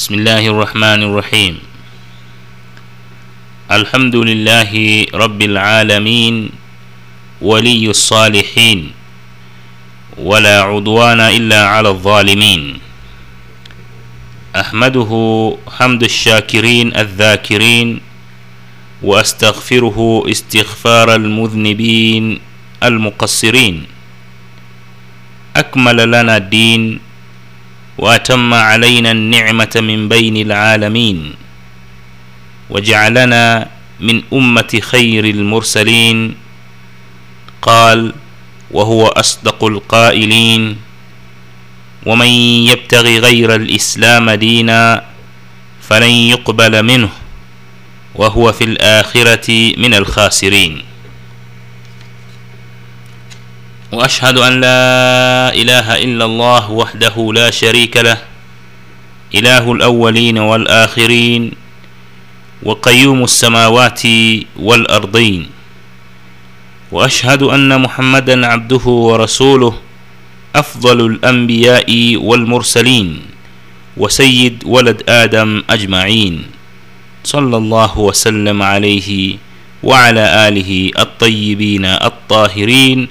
بسم الله الرحمن الرحيم. الحمد لله رب العالمين ولي الصالحين ولا عدوان إلا على الظالمين. أحمده حمد الشاكرين الذاكرين وأستغفره استغفار المذنبين المقصرين. أكمل لنا الدين واتم علينا النعمة من بين العالمين وجعلنا من أمة خير المرسلين قال وهو أصدق القائلين ومن يبتغ غير الإسلام دينا فلن يقبل منه وهو في الآخرة من الخاسرين وأشهد أن لا إله إلا الله وحده لا شريك له إله الأولين والآخرين وقيوم السماوات والأرضين. وأشهد أن محمدا عبده ورسوله أفضل الأنبياء والمرسلين وسيد ولد آدم أجمعين. صلى الله وسلم عليه وعلى آله الطيبين الطاهرين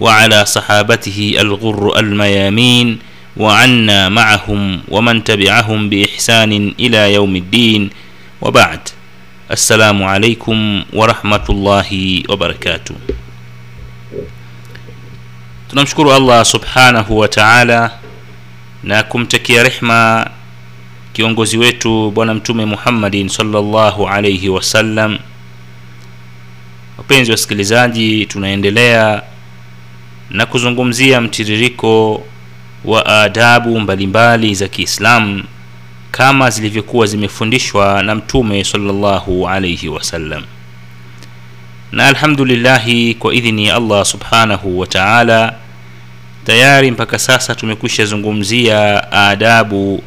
وعلى صحابته الغر الميامين وعنا معهم ومن تبعهم باحسان الى يوم الدين وبعد السلام عليكم ورحمه الله وبركاته tunamshukuru allah subhanahu wa taala na kumtakia rehma kiongozi wetu bwana mtume muhammadin salllahu alaihi wasallam wapenzi wasikilizaji tunaendelea na kuzungumzia mtiririko wa adabu mbalimbali za kiislamu kama zilivyokuwa zimefundishwa na mtume salllahu alaihi wasallam na alhamdulillahi kwa idhini ya allah subhanahu wa taala tayari mpaka sasa tumekwisha zungumzia adabu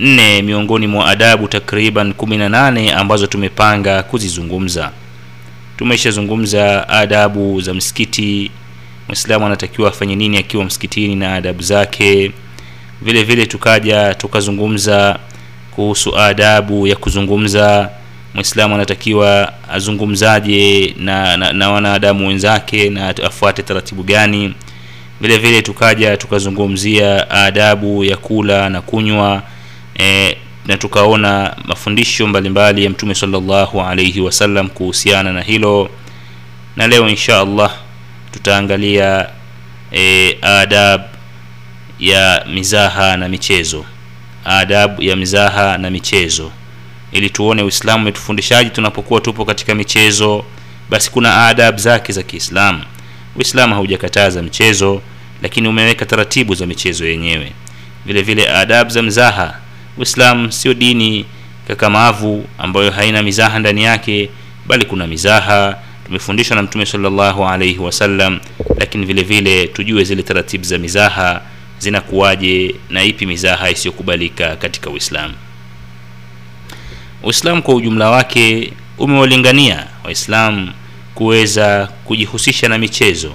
nne miongoni mwa adabu takriban 18 ambazo tumepanga kuzizungumza. Tumeshazungumza adabu za msikiti mwislamu anatakiwa afanye nini akiwa msikitini na adabu zake? Vile vile tukaja tukazungumza kuhusu adabu ya kuzungumza. Mwislamu anatakiwa azungumzaje na, na, na wanadamu wenzake na afuate taratibu gani? Vile vile tukaja tukazungumzia adabu ya kula na kunywa e, na tukaona mafundisho mbalimbali ya mtume sallallahu alaihi wasallam kuhusiana na hilo. Na leo insha allah tutaangalia e, adab ya mizaha na michezo. Adabu ya mizaha na michezo. Ili tuone uislamu umetufundishaji tunapokuwa tupo katika michezo basi kuna adab zake za kiislamu. Uislamu haujakataza mchezo lakini umeweka taratibu za michezo yenyewe. Vile vile adab za mzaha uislamu sio dini kakamavu ambayo haina mizaha ndani yake bali kuna mizaha tumefundishwa na mtume salllahu alaihi wasallam lakini vile vile tujue zile taratibu za mizaha zinakuwaje na ipi mizaha isiyokubalika katika uislamu. Uislamu kwa ujumla wake umewalingania waislamu kuweza kujihusisha na michezo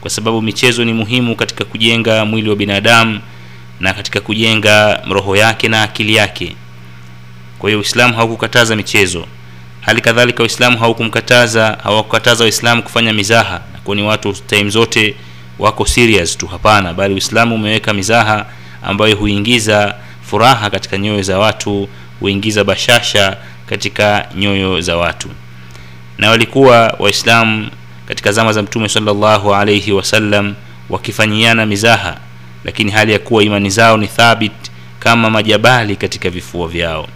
kwa sababu michezo ni muhimu katika kujenga mwili wa binadamu na katika kujenga roho yake na akili yake. Kwa hiyo uislamu haukukataza michezo hali kadhalika uislamu haukumkataza hawakukataza waislamu kufanya mizaha kwani watu time zote wako serious tu. Hapana bali uislamu umeweka mizaha ambayo huingiza furaha katika nyoyo za watu huingiza bashasha katika nyoyo za watu. Na walikuwa waislamu katika zama za mtume salllahu alaihi wasallam wakifanyiana mizaha lakini hali ya kuwa imani zao ni thabit kama majabali katika vifua vyao.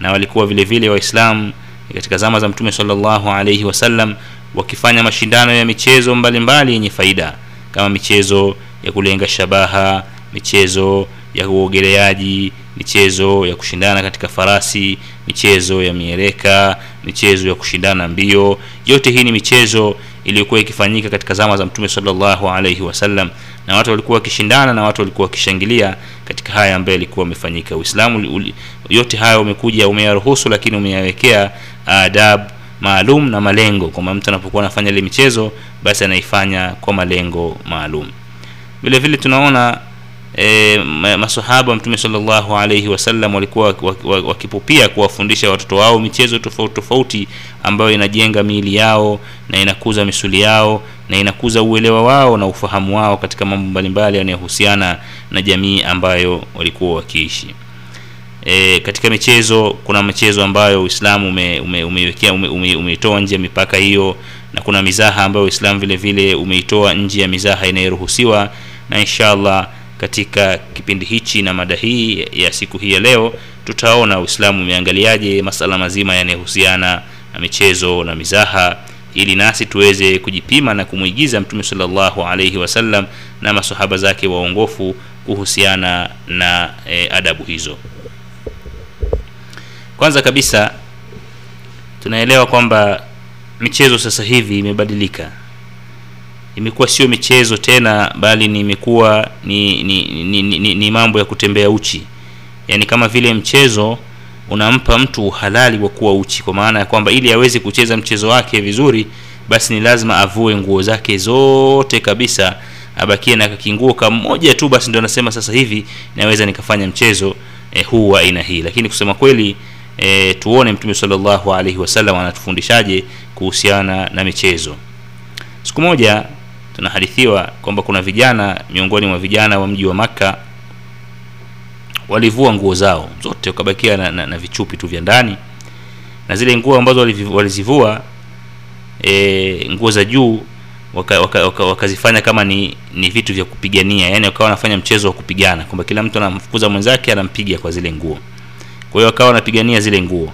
Na walikuwa vile vile waislamu katika zama za mtume salllahu alaihi wasallam wakifanya mashindano ya michezo mbalimbali yenye faida kama michezo ya kulenga shabaha michezo ya uogeleaji michezo ya kushindana katika farasi michezo ya miereka, michezo ya kushindana mbio. Yote hii ni michezo iliyokuwa ikifanyika katika zama za mtume salllahu alaihi wasallam na watu walikuwa wakishindana na watu walikuwa wakishangilia katika haya ambayo yalikuwa amefanyika uislamu yote haya umekuja umeyaruhusu lakini umeyawekea adab maalum na malengo. Kwamba mtu anapokuwa anafanya ile michezo basi anaifanya kwa malengo maalum. Vile vile tunaona e, masahaba wa mtume sallallahu alaihi wasallam walikuwa wakipupia kuwafundisha watoto wao michezo tofauti tofauti ambayo inajenga miili yao na inakuza misuli yao na inakuza uelewa wao na ufahamu wao katika mambo mbalimbali yanayohusiana na jamii ambayo walikuwa wakiishi. E, katika michezo kuna michezo ambayo uislamu umeiwekea ume, ume, ume, umeitoa nje ya mipaka hiyo na kuna mizaha ambayo uislamu vile vile umeitoa nje ya mizaha inayoruhusiwa na inshallah katika kipindi hichi na mada hii ya siku hii ya leo tutaona uislamu umeangaliaje masala mazima yanayohusiana na michezo na mizaha ili nasi tuweze kujipima na kumwigiza mtume salllahu alaihi wasallam na masahaba zake waongofu kuhusiana na e, adabu hizo. Kwanza kabisa tunaelewa kwamba michezo sasa hivi imebadilika imekuwa sio michezo tena bali ni imekuwa ni ni, ni, ni, ni, ni mambo ya kutembea uchi. Yaani kama vile mchezo unampa mtu uhalali wa kuwa uchi kwa maana ya kwamba ili aweze kucheza mchezo wake vizuri basi ni lazima avue nguo zake zote kabisa abakie na kakinguo kamoja tu basi ndio anasema sasa hivi naweza nikafanya mchezo eh, huu wa aina hii. Lakini kusema kweli eh, tuone mtume salllahu alaihi wasallam anatufundishaje kuhusiana na michezo. Siku moja tunahadithiwa kwamba kuna vijana miongoni mwa vijana wa mji wa makka walivua nguo zao zote wakabakia na, na, na vichupi tu vya ndani. Na zile nguo ambazo walizivua e, nguo za juu wakazifanya waka, waka, waka kama ni ni vitu vya kupigania. Yani wakawa wanafanya mchezo wa kupigana kwamba kila mtu anamfukuza mwenzake anampiga kwa zile nguo. Kwa hiyo wakawa wanapigania zile nguo.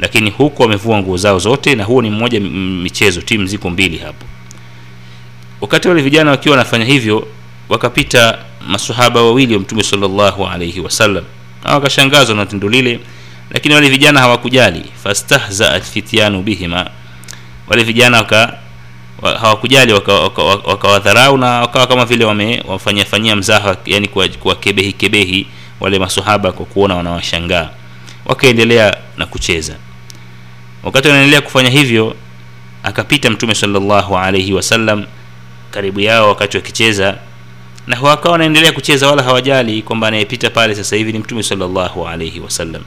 Lakini huku wamevua nguo zao zote na huo ni mmoja michezo timu ziko mbili hapo wakati wale vijana wakiwa wanafanya hivyo wakapita masahaba wawili wa mtume salllahu alaihi wasallam na wakashangazwa na tendo lile lakini wale vijana hawakujali. Fastahzaa fityanu bihima. Wale vijana waka hawakujali wakawadharau waka, waka, na wakawa kama vile wamewafanyia fanyia mzaha yani kuwakebehi kebehi wale masahaba kwa kuona wanawashangaa. Wakaendelea na kucheza. Wakati wanaendelea kufanya hivyo akapita mtume salllahu alaihi wasallam karibu yao wakati wakicheza na wakawa wanaendelea kucheza wala hawajali kwamba anayepita pale sasa hivi ni mtume salllahu alaihi wasallam.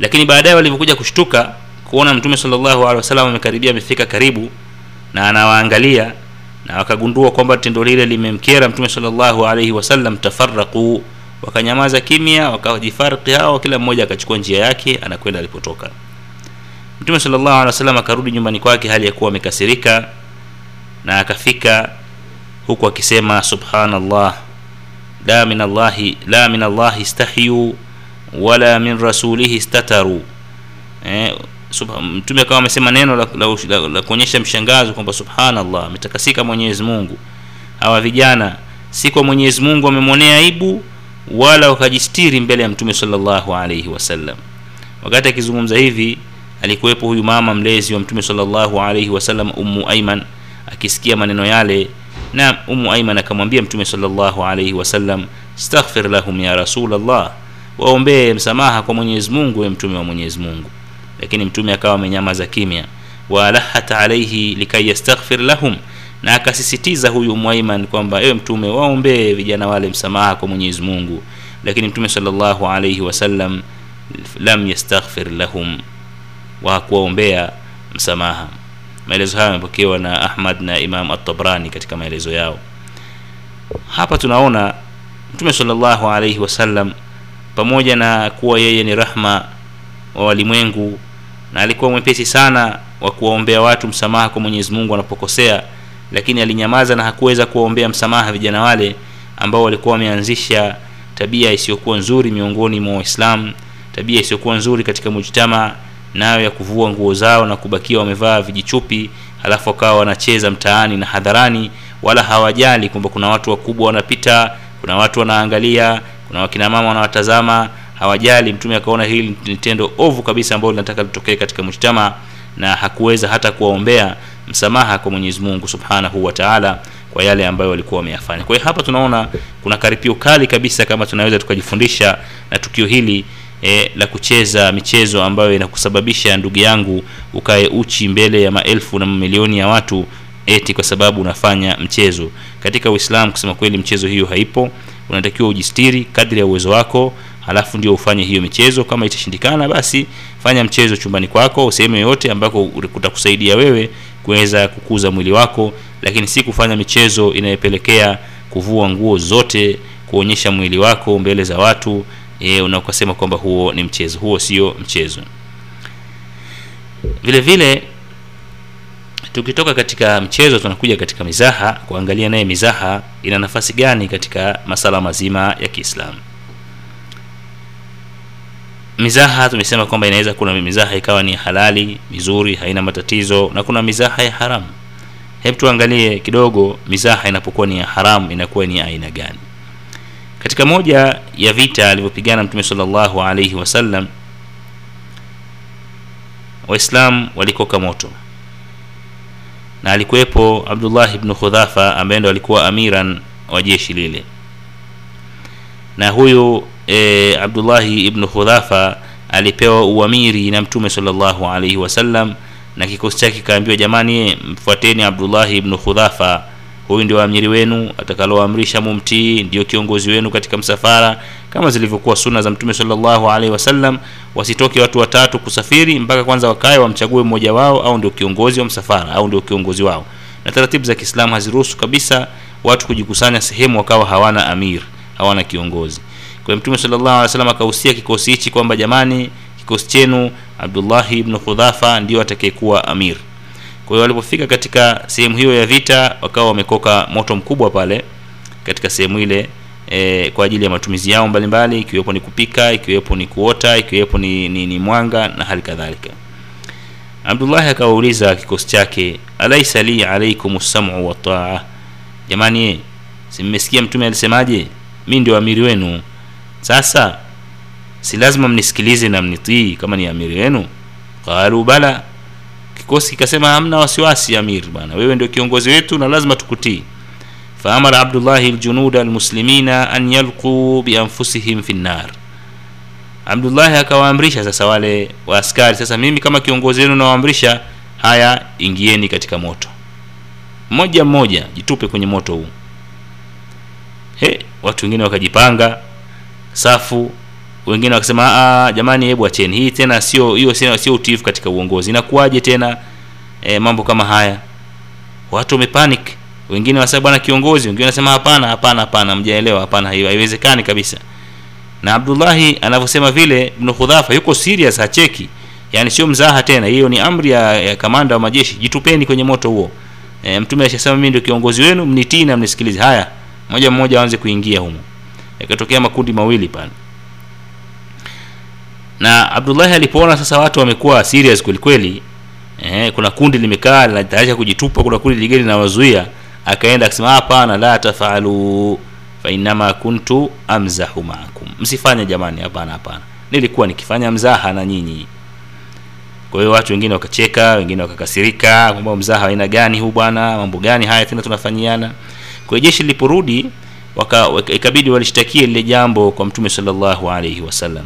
Lakini baadaye walivyokuja kushtuka kuona mtume salllahu alehi wasallam amekaribia amefika karibu na anawaangalia na wakagundua kwamba tendo lile limemkera mtume salllahu alaihi wasallam tafaraquu wakanyamaza kimya wakajifariki hao kila mmoja akachukua njia yake anakwenda alipotoka. Mtume salllahu alehi wasallam akarudi nyumbani kwake hali ya kuwa amekasirika na akafika huku akisema subhanallah la min allahi istahyu wala min rasulihi istataru. Eh, mtume akawa amesema neno la, la, la, la kuonyesha mshangazo kwamba subhanallah ametakasika mwenyezi mungu. Hawa vijana si kwa mwenyezi mungu wamemwonea aibu wala wakajistiri mbele ya mtume salllahu alaihi wasallam. Wakati akizungumza hivi alikuwepo huyu mama mlezi wa mtume salllahu alaihi wasallam ummu aiman akisikia maneno yale. Na umu aiman akamwambia mtume salllahu alaihi wasallam staghfir lahum ya rasulllah waombee msamaha kwa mwenyezi mungu we mtume wa mwenyezi mungu. Lakini mtume akawa amenyamaza kimya. Waalahat alaihi likai yastaghfir lahum. Na akasisitiza huyu mwaiman aiman kwamba ewe mtume waombee vijana wale msamaha kwa mwenyezi mungu. Lakini mtume salllahu alaihi wasallam lam yastaghfir lahum. Wahakuwaombea msamaha maelezo hayo yamepokewa na ahmad na imam atabrani katika maelezo yao. Hapa tunaona mtume salllahu alaihi wasallam pamoja na kuwa yeye ni rahma wa walimwengu na alikuwa mwepesi sana wa kuwaombea watu msamaha kwa mwenyezi mungu wanapokosea lakini alinyamaza na hakuweza kuwaombea msamaha vijana wale ambao walikuwa wameanzisha tabia isiyokuwa nzuri miongoni mwa waislamu tabia isiyokuwa nzuri katika mujtama nayo ya kuvua nguo zao na kubakia wamevaa vijichupi halafu wakawa wanacheza mtaani na hadharani wala hawajali kwamba kuna watu wakubwa wanapita kuna watu wanaangalia kuna wakina mama wanawatazama. Hawajali mtume akaona hili ni tendo ovu kabisa ambalo linataka litokee katika mujtama na hakuweza hata kuwaombea msamaha kwa mwenyezi mungu subhanahu wa taala kwa yale ambayo walikuwa wameyafanya. Kwa hiyo hapa tunaona kuna karipio kali kabisa kama tunaweza tukajifundisha na tukio hili e, la kucheza michezo ambayo inakusababisha ndugu yangu ukae uchi mbele ya maelfu na mamilioni ya watu eti kwa sababu unafanya mchezo. Katika uislamu kusema kweli mchezo hiyo haipo. Unatakiwa ujistiri kadri ya uwezo wako halafu ndio ufanye hiyo michezo. Kama itashindikana basi fanya mchezo chumbani kwako sehemu yoyote ambako kutakusaidia wewe kuweza kukuza mwili wako. Lakini si kufanya michezo inayopelekea kuvua nguo zote kuonyesha mwili wako mbele za watu e, unakasema kwamba huo ni mchezo. Huo sio mchezo. Vile vile tukitoka katika mchezo tunakuja katika mizaha kuangalia naye mizaha ina nafasi gani katika masala mazima ya kiislamu. Mizaha tumesema kwamba inaweza kuna mizaha ikawa ni halali mizuri haina matatizo na kuna mizaha ya haramu. Hebu tuangalie kidogo mizaha inapokuwa ni ya haramu inakuwa ni aina gani katika moja ya vita alivyopigana mtume salllahu alaihi wasallam waislam walikoka moto. Na alikuwepo abdullah ibnu khudhafa ambaye ndo alikuwa amiran wa jeshi lile. Na huyu e, abdullahi ibnu khudhafa alipewa uamiri na mtume salllahu alaihi wasallam na kikosi chake kaambiwa jamani mfuateni abdullahi ibnu khudhafa huyu ndio amiri wenu atakaloamrisha mumtii ndio kiongozi wenu katika msafara. Kama zilivyokuwa suna za mtume salllahu alaihi wasallam wasitoke watu watatu kusafiri mpaka kwanza wakae wamchague mmoja wao au ndio kiongozi wa msafara au ndio kiongozi wao. Na taratibu za kiislamu haziruhusu kabisa watu kujikusanya sehemu wakawa hawana amir hawana kiongozi. Kwa mtume sallallahu akahusia kikosi hichi kwamba jamani kikosi chenu abdullahi ibnu khudhafa ndio atakayekuwa amir kwa hiyo walipofika katika sehemu hiyo ya vita wakawa wamekoka moto mkubwa pale katika sehemu ile e, kwa ajili ya matumizi yao mbalimbali ikiwepo ni kupika ikiwepo ni kuota ikiwepo ni, ni, ni mwanga na hali kadhalika. Abdullahi akawauliza kikosi chake alaisa li alaikum samu wataa jamani si mmesikia mtume alisemaje? Mi ndio amiri wenu. Sasa si lazima mnisikilize na mnitii kama ni amiri wenu? Qalu bala kikosi kikasema hamna wasiwasi amir bwana. Wewe ndio kiongozi wetu na lazima tukutii. Faamara abdullahi ljunuda almuslimina an yalquu bianfusihim fi nnar abdullahi akawaamrisha sasa wale waaskari sasa mimi kama kiongozi wenu nawaamrisha haya ingieni katika moto. Mmoja mmoja jitupe kwenye moto huu. He watu wengine wakajipanga safu wengine wakasema jamani hebu acheni. Hii tena sio hiyo sio utiifu katika uongozi. Inakuwaje tena e, mambo kama haya? Watu wamepanic. Wengine wasema bwana kiongozi. Wengine wanasema hapana hapana hapana mjaelewa hapana haiwezekani kabisa. Na abdullahi anavyosema vile ibnu khudhafa yuko serious hacheki. Yani sio mzaha tena. Hiyo ni amri ya, ya kamanda wa majeshi. Jitupeni kwenye moto huo. E, mtume alishasema mimi ndio kiongozi wenu mnitii na mnisikilize. Haya moja mmoja waanze kuingia humo. Yakatokea makundi mawili pale na abdullahi alipoona sasa watu wamekuwa serious kwelikweli eh, kuna kundi limekaa linatayarisha kujitupa kuna kundi lingine linawazuia akaenda akasema hapana la tafalu fainama kuntu amzahu maakum. Msifanye jamani hapana hapana. Nilikuwa nikifanya mzaha na nyinyi. Kwa hiyo watu wengine wakacheka wengine wakakasirika kwamba mzaha aina gani huu bwana? Mambo gani haya tena tunafanyiana? Kwa jeshi liliporudi ikabidi walishtakie lile jambo kwa mtume salllahu alaihi wasallam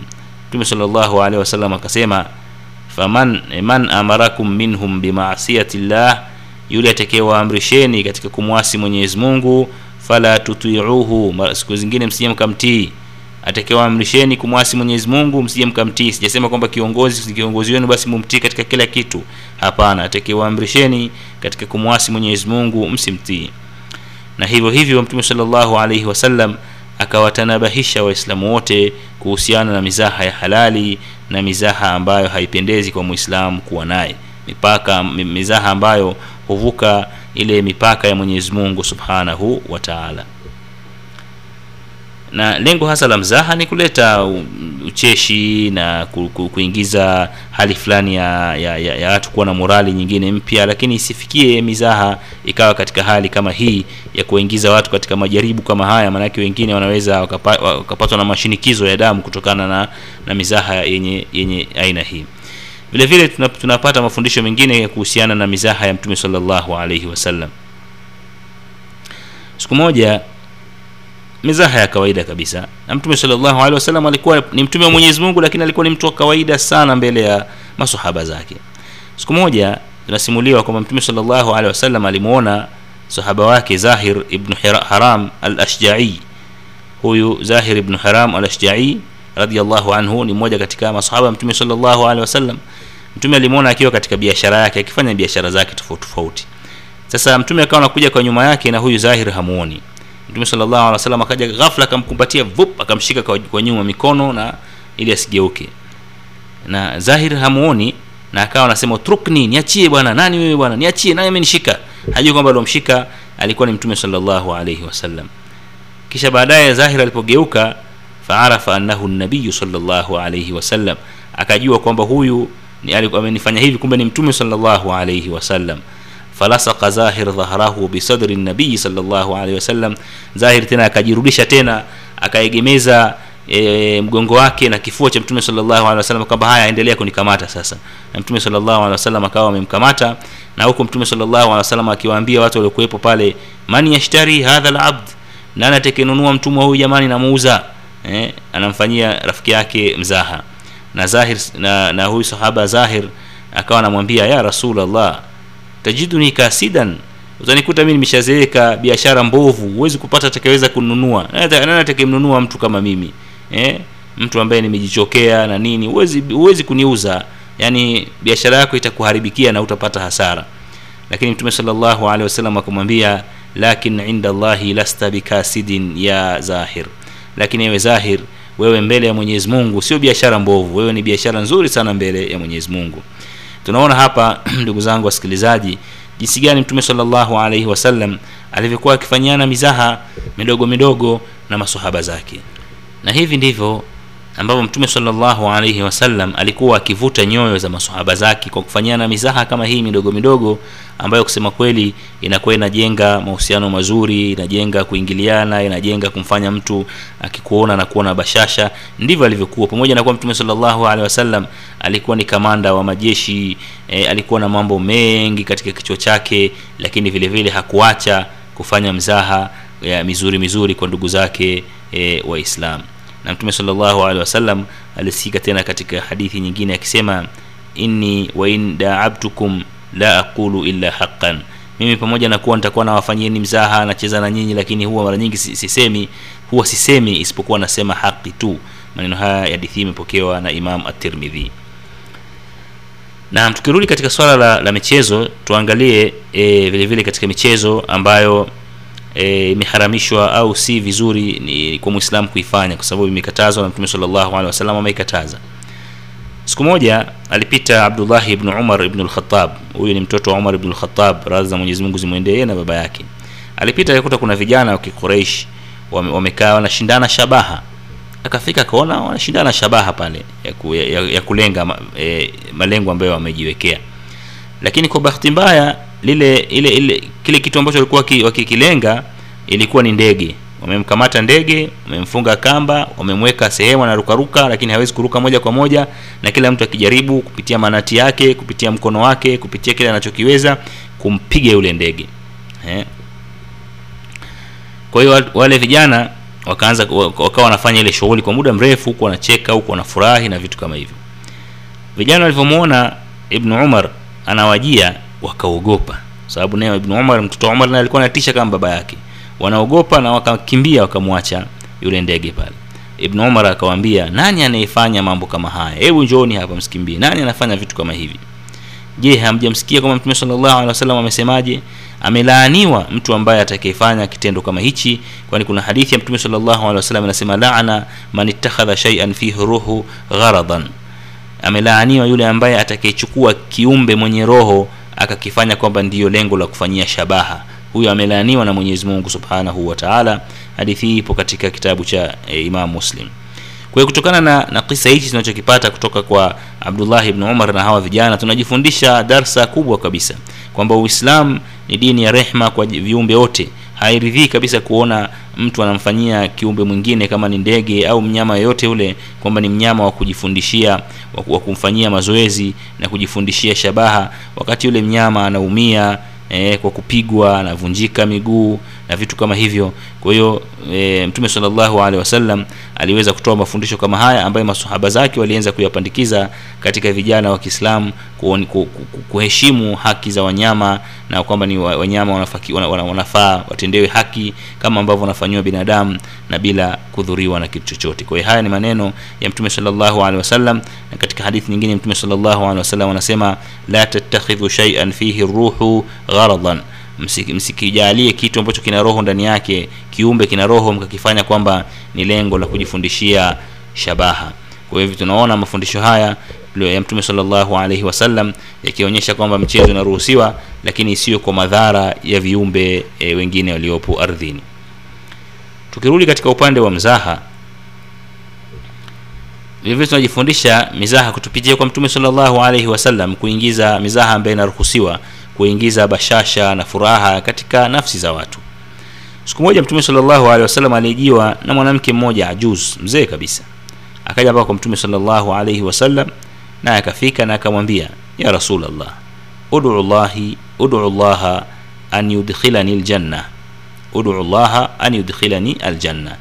mtume salllahu alaihi wasallam akasema faman man amarakum minhum bimaasiyati llah yule atakayewaamrisheni katika kumwasi mwenyezi mungu fala tutiuhu siku zingine msije mkamtii atakayewaamrisheni kumwasi mwenyezi mungu msije mkamtii sijasema kwamba kiongozi kiongozi wenu basi mumtii katika kila kitu. Hapana atakayewaamrisheni katika kumwasi mwenyezi mungu msimtii. Na hivyo hivyo mtume salllahu alaihi wasallam akawatanabahisha waislamu wote kuhusiana na mizaha ya halali na mizaha ambayo haipendezi kwa mwislamu kuwa naye. Mipaka mizaha ambayo huvuka ile mipaka ya mwenyezi mungu subhanahu wa taala na lengo hasa la mzaha ni kuleta ucheshi na ku, ku, kuingiza hali fulani ya, ya, watu kuwa na morali nyingine mpya lakini isifikie mizaha ikawa katika hali kama hii ya kuwaingiza watu katika majaribu kama haya. Maanake wengine wanaweza wakapa, wakapatwa na mashinikizo ya damu kutokana na, na mizaha yenye, yenye aina hii. Vile vile tunapata mafundisho mengine kuhusiana na mizaha ya mtume sallallahu alaihi wasallam. Siku moja mizaha ya kawaida kabisa. Na mtume salllahu alehi wasallam alikuwa ni mtume wa mwenyezi mungu lakini alikuwa ni mtu wa kawaida sana mbele ya masahaba zake. Siku moja tunasimuliwa kwamba mtume sallallahu alaihi wasallam alimuona sahaba wake Zahir ibn Haram al-Ashja'i. Huyu Zahir ibn Haram al-Ashja'i radiyallahu anhu ni mmoja katika masahaba mtume sallallahu alaihi wasallam. Mtume alimuona akiwa katika biashara yake akifanya biashara zake tofauti tofauti. Sasa mtume akawa anakuja kwa nyuma yake na huyu Zahir hamuoni mtume sallallahu alaihi wasallam akaja ghafla akamkumbatia vup akamshika kwa, kwa nyuma mikono na ili asigeuke. Na Zahir hamuoni na akawa anasema trukni niachie bwana nani wewe bwana niachie nani amenishika? Hajui kwamba alomshika alikuwa ni mtume sallallahu alaihi wasallam. Kisha baadaye Zahir alipogeuka faarafa annahu nabiyu sallallahu alaihi wasallam. Akajua kwamba huyu amenifanya hivi kumbe ni mtume sallallahu alaihi wasallam falasaka zahir dhahrahu bisadri nabii sallallahu alaihi wasallam zahir tena akajirudisha tena akaegemeza e, mgongo wake na kifua cha mtume sallallahu alaihi wasallam kwamba haya endelea kunikamata sasa. Na mtume sallallahu alaihi wasallam akawa amemkamata na huko mtume sallallahu alaihi wasallam akiwaambia watu waliokuwepo pale man yashtari hadha alabd? Nani atakayenunua mtumwa huyu jamani namuuza? Eh, anamfanyia rafiki yake mzaha. Na zahir na, na huyu sahaba zahir akawa anamwambia ya rasulallah tajiduni kasidan. Utanikuta mimi nimeshazeeka biashara mbovu. Huwezi kupata atakayeweza kununua. Nani ata- atakayemnunua mtu kama mimi? Eh? mtu ambaye nimejichokea na nini. Huwezi huwezi kuniuza. Yani biashara yako itakuharibikia na utapata hasara. Lakini mtume sallallahu alaihi wasallam akamwambia lakin inda llahi lasta bikasidin ya zahir. Lakini ewe zahir wewe mbele ya mwenyezi mungu sio biashara mbovu. Wewe ni biashara nzuri sana mbele ya mwenyezi mungu tunaona hapa ndugu zangu wasikilizaji jinsi gani mtume sallallahu alaihi wasallam alivyokuwa akifanyiana mizaha midogo midogo na masohaba zake. Na hivi ndivyo ambavyo mtume sallallahu alaihi wasallam alikuwa akivuta nyoyo za masahaba zake kwa kufanyana mizaha kama hii midogo midogo ambayo kusema kweli inakuwa inajenga mahusiano mazuri inajenga kuingiliana inajenga kumfanya mtu akikuona na kuona bashasha. Ndivyo alivyokuwa. Pamoja na kuwa mtume sallallahu alaihi wasallam alikuwa ni kamanda wa majeshi e, alikuwa na mambo mengi katika kichwa chake lakini vile vile hakuacha kufanya mzaha ya mizuri mizuri kwa ndugu zake e, waislamu na mtume sallallahu alaihi wasallam alisikika tena katika hadithi nyingine akisema inni wa daabtukum la aqulu illa haqqan. Mimi pamoja na kuwa nitakuwa nawafanyieni mzaha nacheza na nyinyi lakini huwa mara nyingi si- sisemi huwa sisemi isipokuwa nasema haki tu. Maneno haya ya hadithi imepokewa na imam at-tirmidhi. Tukirudi katika swala la, la michezo tuangalie e, vile vile katika michezo ambayo e, imeharamishwa au si vizuri ni kwa muislamu kuifanya kwa sababu imekatazwa na mtume sallallahu ameikataza. Siku moja alipita abdullah ibn umar ibn al-khattab. Huyu ni mtoto wa umar ibn al-khattab radhi za mwenyezi mungu zimwendee na baba yake. Alipita akakuta kuna vijana wa kiquraish wame- wamekaa wanashindana shabaha. Akafika akaona wanashindana shabaha pale ya, ku, ya, ya kulenga ma, e, malengo ambayo wamejiwekea. Lakini kwa bahati mbaya lile ile ile kile kitu ambacho walikuwa wakikilenga ilikuwa ni ndege. Wamemkamata ndege wamemfunga kamba wamemweka sehemu anarukaruka lakini hawezi kuruka moja kwa moja na kila mtu akijaribu kupitia manati yake kupitia mkono wake kupitia kile anachokiweza kumpiga yule ndege. Kwa hiyo wale vijana wakaanza wakawa wanafanya ile shughuli kwa muda mrefu huku wanacheka huku wanafurahi na vitu kama hivyo. Vijana walivyomwona ibnu umar anawajia wakaogopa. Sababu naye ibnu umar mtoto wa umar naye alikuwa anatisha kama baba yake. Wanaogopa na wakakimbia wakamwacha yule ndege pale. Ibnu umar akawaambia nani anayefanya mambo kama haya? Hebu njooni hapa msikimbie nani anafanya vitu kama hivi? Je hamjamsikia kwamba mtume sallallahu amesemaje? Amelaaniwa mtu ambaye atakayefanya kitendo kama hichi kwani kuna hadithi ya mtume sallallahu alaihi wasallam inasema laana man ittakhadha shay'an fihi ruhu gharadan. Amelaaniwa yule ambaye atakayechukua kiumbe mwenye roho akakifanya kwamba ndiyo lengo la kufanyia shabaha. Huyo amelaaniwa na mwenyezi mungu subhanahu wa taala. Hadithi hii ipo katika kitabu cha e, imam muslim. Kwa kutokana na, na kisa hichi tunachokipata kutoka kwa abdullah ibn umar na hawa vijana tunajifundisha darsa kubwa kabisa kwamba uislam ni dini ya rehma kwa viumbe wote hairidhii kabisa kuona mtu anamfanyia kiumbe mwingine kama ni ndege au mnyama yoyote ule kwamba ni mnyama wa kujifundishia wa kumfanyia mazoezi na kujifundishia shabaha. Wakati yule mnyama anaumia eh, kwa kupigwa anavunjika miguu na vitu kama hivyo. Kwa hiyo e, mtume sallallahu alaihi wasallam aliweza kutoa mafundisho kama haya ambayo masahaba zake walianza kuyapandikiza katika vijana wa Kiislamu kuheshimu haki za wanyama na kwamba ni wanyama wanafaki- wana- wana- wanafaa watendewe haki kama ambavyo wanafanyiwa binadamu na bila kudhuriwa na kitu chochote. Kwa hiyo haya ni maneno ya mtume sallallahu alaihi wasallam. Na katika hadithi nyingine mtume sallallahu alaihi wasallam anasema la tattakhidhu shay'an fihi ruhu gharadan Msiki- msikijalie kitu ambacho kina roho ndani yake kiumbe kina roho mkakifanya kwamba ni lengo la kujifundishia shabaha. Kwa hivyo tunaona mafundisho haya ya mtume sallallahu alaihi wasallam yakionyesha kwamba mchezo unaruhusiwa lakini isiyo kwa madhara ya viumbe e, wengine waliopo ardhini. Tukirudi katika upande wa mzaha vilevile tunajifundisha mizaha kutupitia kwa mtume sallallahu alaihi wasallam kuingiza mizaha ambayo inaruhusiwa kuingiza bashasha na furaha katika nafsi za watu siku moja mtume sallallahu alaihi wasallam alijiwa na mwanamke mmoja ajuz mzee kabisa akaja mpaka kwa mtume sallallahu alaihi wasallam naye akafika na akamwambia ya rasulllah udu llahi llaha an yudkhilani ljanna udu llaha an yudkhilani aljanna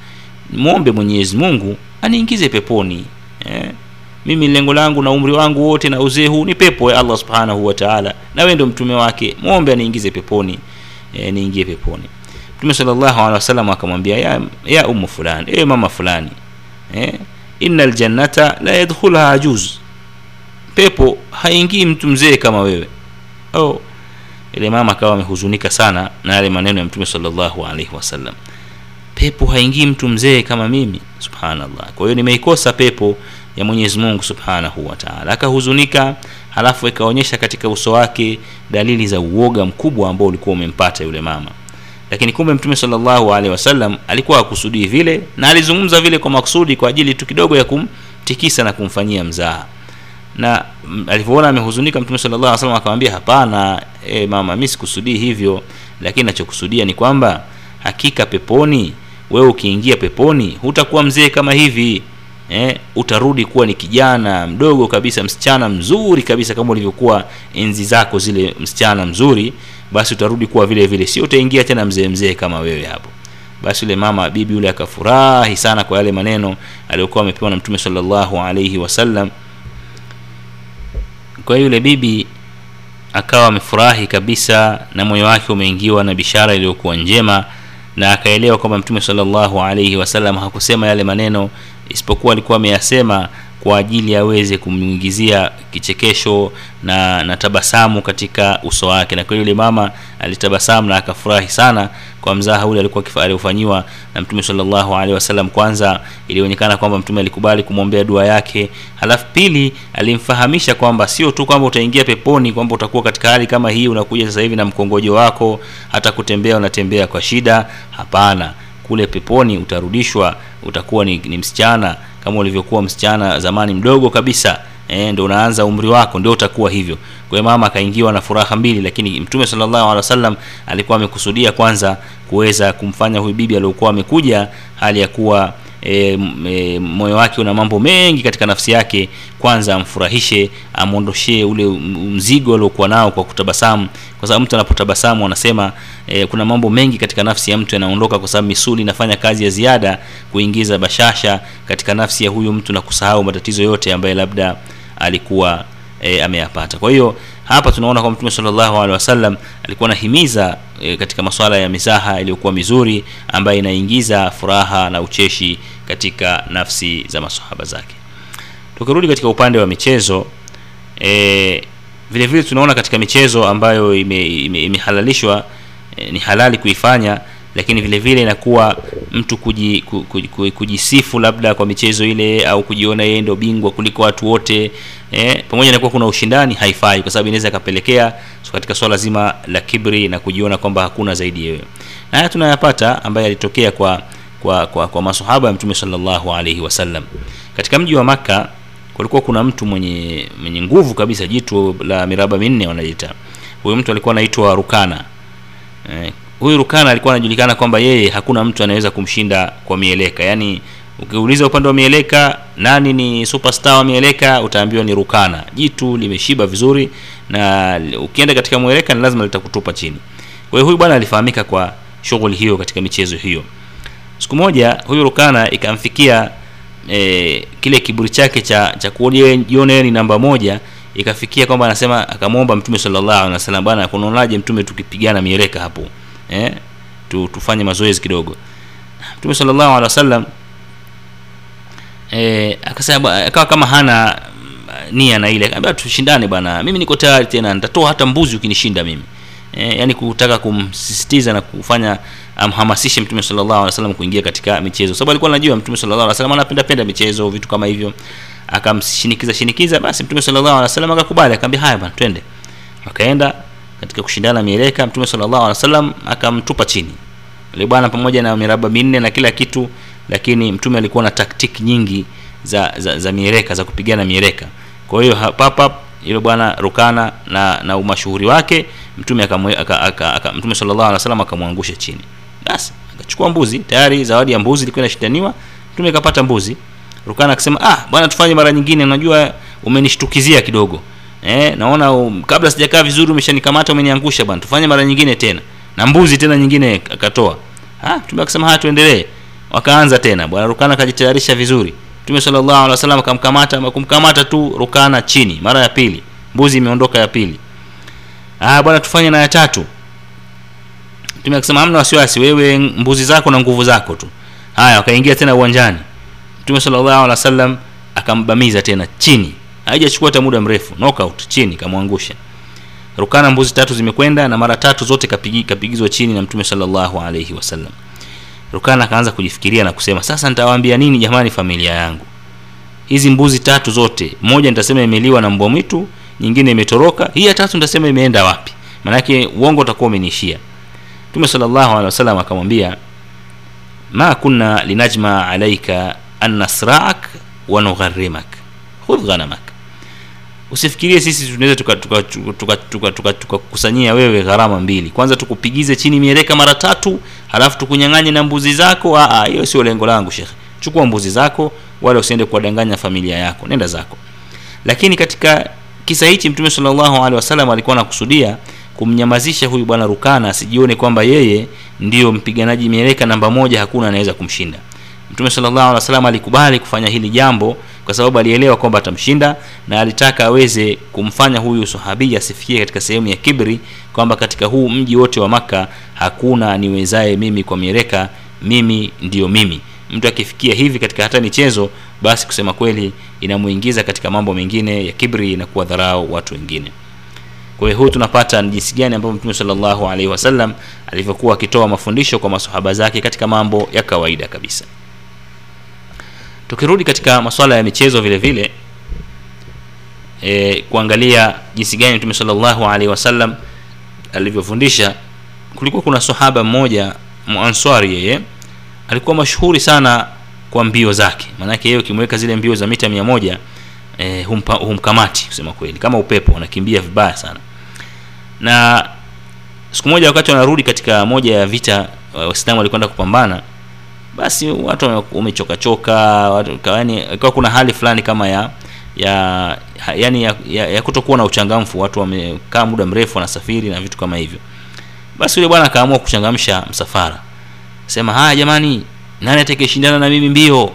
mwombe mwenyezi mungu aniingize peponi eh? Mimi lengo langu na umri wangu wote na uzee huu ni pepo ya allah subhanahu wa taala. Na wewe ndio mtume wake. Mwombe aniingize peponi. E, niingie peponi. Mtume sallallahu akamwambia ya, ya umu fulani ewe mama fulani e, inna ljannata la yadkhulha ajuz pepo haingii mtu mzee kama wewe. Oh. ile mama akawa amehuzunika sana na yale maneno ya mtume sallallahu pepo haingii mtu mzee kama mimi subhanallah. Kwa hiyo nimeikosa pepo ya mwenyezi mungu subhanahu wa taala. Akahuzunika halafu ikaonyesha katika uso wake dalili za uoga mkubwa ambao ulikuwa umempata yule mama. Lakini kumbe mtume sallallahu alaihi wasallam alikuwa akusudii vile na alizungumza vile kwa makusudi kwa ajili tu kidogo ya kumtikisa na kumfanyia mzaha. Na mm, alivyoona amehuzunika mtume sallallahu alaihi akamwambia hapana e, mama mi sikusudii hivyo lakini nachokusudia ni kwamba hakika peponi wewe ukiingia peponi hutakuwa mzee kama hivi eh, utarudi kuwa ni kijana mdogo kabisa msichana mzuri kabisa kama ulivyokuwa enzi zako zile msichana mzuri basi utarudi kuwa vile vile. Sio utaingia tena mzee mzee kama wewe hapo. Basi yule mama bibi yule akafurahi sana kwa yale maneno aliyokuwa amepewa na mtume sallallahu alaihi wasallam kwa hiyo yule bibi akawa amefurahi kabisa na moyo wake umeingiwa na bishara iliyokuwa njema na akaelewa kwamba mtume sallallahu alaihi wasallam hakusema yale maneno isipokuwa alikuwa ameyasema kwa ajili aweze kumwingizia kichekesho na na tabasamu katika uso wake. Na kweli yule mama alitabasamu na akafurahi sana kwa mzaha ule alikuwa aliofanyiwa na mtume sallallahu alaihi wasallam. Kwanza ilionekana kwamba mtume alikubali kumwombea dua yake. Halafu pili alimfahamisha kwamba sio tu kwamba utaingia peponi kwamba utakuwa katika hali kama hii unakuja sasa hivi na mkongojo wako hata kutembea unatembea kwa shida. Hapana. Kule peponi utarudishwa utakuwa ni, ni msichana kama ulivyokuwa msichana zamani mdogo kabisa eh, ndo unaanza umri wako ndio utakuwa hivyo. Kwa mama akaingiwa na furaha mbili lakini mtume sallallahu alaihi wasallam alikuwa amekusudia kwanza kuweza kumfanya huyu bibi aliyokuwa amekuja hali ya kuwa e, e, moyo wake una mambo mengi katika nafsi yake. Kwanza amfurahishe amwondoshee ule mzigo aliokuwa nao kwa kutabasamu. Kwa sababu mtu anapotabasamu anasema e, kuna mambo mengi katika nafsi ya mtu yanaondoka kwa sababu misuli inafanya kazi ya ziada kuingiza bashasha katika nafsi ya huyu mtu na kusahau matatizo yote ambaye labda alikuwa e, ameyapata. Kwa hiyo hapa tunaona kwa mtume sallallahu alaihi wasallam alikuwa anahimiza e, katika masuala ya mizaha iliyokuwa mizuri ambayo inaingiza furaha na ucheshi katika nafsi za masahaba zake. Tukirudi katika upande wa michezo e, vile vile tunaona katika michezo ambayo imehalalishwa ime, ime e, ni halali kuifanya lakini vile vile inakuwa mtu kuji, kuji, ku, ku, kujisifu labda kwa michezo ile au kujiona yeye ndio bingwa kuliko watu wote eh, pamoja na kuwa kuna ushindani haifai kwa sababu inaweza ikapelekea so katika swala zima la kibri na kujiona kwamba hakuna zaidi yewe na haya tunayapata ambaye yalitokea kwa kwa kwa, kwa masahaba ya mtume sallallahu alaihi wasallam. Katika mji wa makka kulikuwa kuna mtu mwenye mwenye nguvu kabisa jitu la miraba minne wanaita huyu mtu alikuwa anaitwa rukana. Eh, huyu rukana alikuwa anajulikana kwamba yeye hakuna mtu anaweza kumshinda kwa mieleka. Yaani ukiuliza upande wa mieleka nani ni superstar wa mieleka utaambiwa ni rukana. Jitu limeshiba vizuri na ukienda katika mweleka ni lazima litakutupa chini. Kwa huyu bwana alifahamika kwa shughuli hiyo katika michezo hiyo. Siku moja huyu rukana ikamfikia e, kile kiburi chake cha cha kujiona ni namba moja ikafikia kwamba anasema akamwomba mtume sallallahu alaihi wasallam bwana kunaonaje mtume tukipigana mieleka hapo? Eh tu, tufanye mazoezi kidogo. Mtume sallallahu alaihi wasallam eh akasema akawa kama hana nia na ile. Akaambia tushindane bwana mimi niko tayari tena nitatoa hata mbuzi ukinishinda mimi. E, yani kutaka kumsisitiza na kufanya amhamasishe mtume sallallahu alaihi wasallam kuingia katika michezo. Sababu alikuwa anajua mtume sallallahu alaihi wasallam anapenda penda michezo vitu kama hivyo. Akamshinikiza shinikiza basi mtume sallallahu alaihi wasallam akakubali akamwambia haya bwana twende. Wakaenda katika kushindana mieleka mtume sallallahu alaihi wasallam akamtupa chini. Yule bwana pamoja na miraba minne na kila kitu lakini mtume alikuwa na taktik nyingi za za, za miereka za kupigana miereka. Kwa hiyo papa yule bwana rukana na na umashuhuri wake mtume akamwe, aka, aka, aka, mtume sallallahu akamwangusha chini. Basi akachukua mbuzi tayari zawadi ya mbuzi ilikuwa inashindaniwa mtume akapata mbuzi. Rukana akasema ah bwana tufanye mara nyingine unajua umenishtukizia kidogo. Eh naona um, kabla sijakaa vizuri umeshanikamata umeniangusha bwana tufanye mara nyingine tena. Na mbuzi tena nyingine akatoa. Ah mtume akasema haya tuendelee wakaanza tena. Bwana rukana akajitayarisha vizuri. Mtume sallallahu alaihi wasallam akamkamata kumkamata tu rukana chini mara ya pili. Mbuzi imeondoka ya pili. Ah bwana tufanye na ya tatu. Mtume akasema hamna wasiwasi wewe mbuzi zako na nguvu zako tu. Haya wakaingia tena uwanjani. Mtume sallallahu akambamiza tena chini. Haijachukua hata muda mrefu. Knockout chini kamwangusha. Rukana mbuzi tatu zimekwenda na mara tatu zote kapigi, kapigizwa chini na mtume sallallahu alaihi wasallam rukana akaanza kujifikiria na kusema sasa nitawaambia nini jamani familia yangu? Hizi mbuzi tatu zote moja nitasema imeliwa na mbwa mwitu nyingine imetoroka hii ya tatu nitasema imeenda wapi? Maanake uongo utakuwa umenishia. mtume sallallahu akamwambia ma kunna linajma alaika an nasraak wa nugharimak khudh ghanamak usifikirie sisi tunaweza tukakusanyia tuka, tuka, tuka, tuka, tuka wewe gharama mbili. Kwanza tukupigize chini mieleka mara tatu halafu tukunyang'anye na mbuzi zako. Hiyo sio lengo langu shekhe chukua mbuzi zako wala usiende kuwadanganya familia yako. Nenda zako. Lakini katika kisa hichi mtume sallallahu alaihi wasallam alikuwa anakusudia kumnyamazisha huyu bwana rukana asijione kwamba yeye ndiyo mpiganaji mieleka namba moja hakuna anaweza kumshinda. Mtume sallallahu alaihi wasallam alikubali kufanya hili jambo kwa sababu alielewa kwamba atamshinda na alitaka aweze kumfanya huyu sahabii asifikie katika sehemu ya kibri kwamba katika huu mji wote wa maka hakuna niwezaye mimi kwa miereka mimi ndiyo mimi. Mtu akifikia hivi katika hata michezo basi kusema kweli inamuingiza katika mambo mengine ya kibri na kuwadharau watu wengine. Kwa huu tunapata ni jinsi gani ambavyo mtume salllahu alaihi wasallam alivyokuwa akitoa mafundisho kwa masahaba zake katika mambo ya kawaida kabisa tukirudi katika masuala ya michezo vile vile e, kuangalia jinsi gani mtume sallallahu alaihi wasallam alivyofundisha kulikuwa kuna sahaba mmoja muanswari yeye alikuwa mashuhuri sana kwa mbio zake. Maanake yeye ukimweka zile mbio za mita mia moja e, humkamati kusema kweli. Kama upepo anakimbia vibaya sana. Na siku moja wakati wanarudi katika moja ya vita waislamu walikwenda kupambana basi watu wamechokachoka ikawa kuna hali fulani kama ya ya yani ya, ya, ya kutokuwa na uchangamfu watu wamekaa muda mrefu wanasafiri na vitu kama hivyo. Basi yule bwana akaamua kuchangamsha msafara. Sema haya jamani nani atakayeshindana na mimi mbio?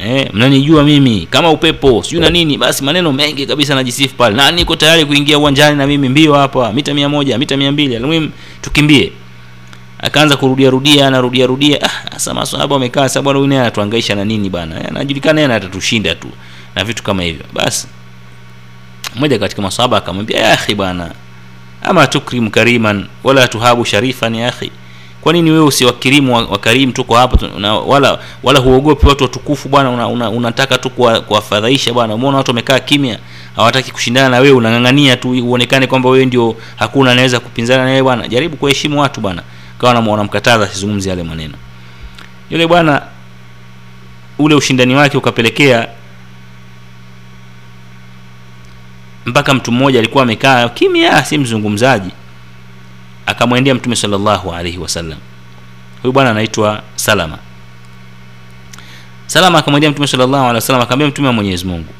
Eh, mnanijua mimi kama upepo sijui na nini. Basi maneno mengi kabisa najisifu pale. Nani iko tayari kuingia uwanjani na mimi mbio hapa mita mia moja mita mia mbili almuhimu tukimbie akaanza kurudia rudia anarudia rudia. Ah sasa maswahaba bwana huyu anatuhangaisha na nini bana anajulikana yeye atatushinda tu na vitu kama hivyo. Basi mmoja katika maswahaba akamwambia ya bwana ama tukrim kariman wala tuhabu sharifan ya kwa nini wewe usiwakirimu wakarimu tuko hapa na wala wala huogopi watu watukufu bwana una, una, tu kuwafadhaisha bwana. Umeona watu wamekaa kimya hawataki kushindana na wewe unang'ang'ania tu uonekane kwamba wewe ndio hakuna anaweza kupinzana na wewe bwana. Jaribu kuheshimu watu bwana kawa wanamkataza asizungumzi yale maneno. Yule bwana ule ushindani wake ukapelekea mpaka mtu mmoja alikuwa amekaa kimya si mzungumzaji akamwendea mtume sallallahu alaihi wasallam huyu bwana anaitwa salama. Salama akamwendea mtume sallallahu alaihi wasallam akamwambia mtume wa mwenyezi mungu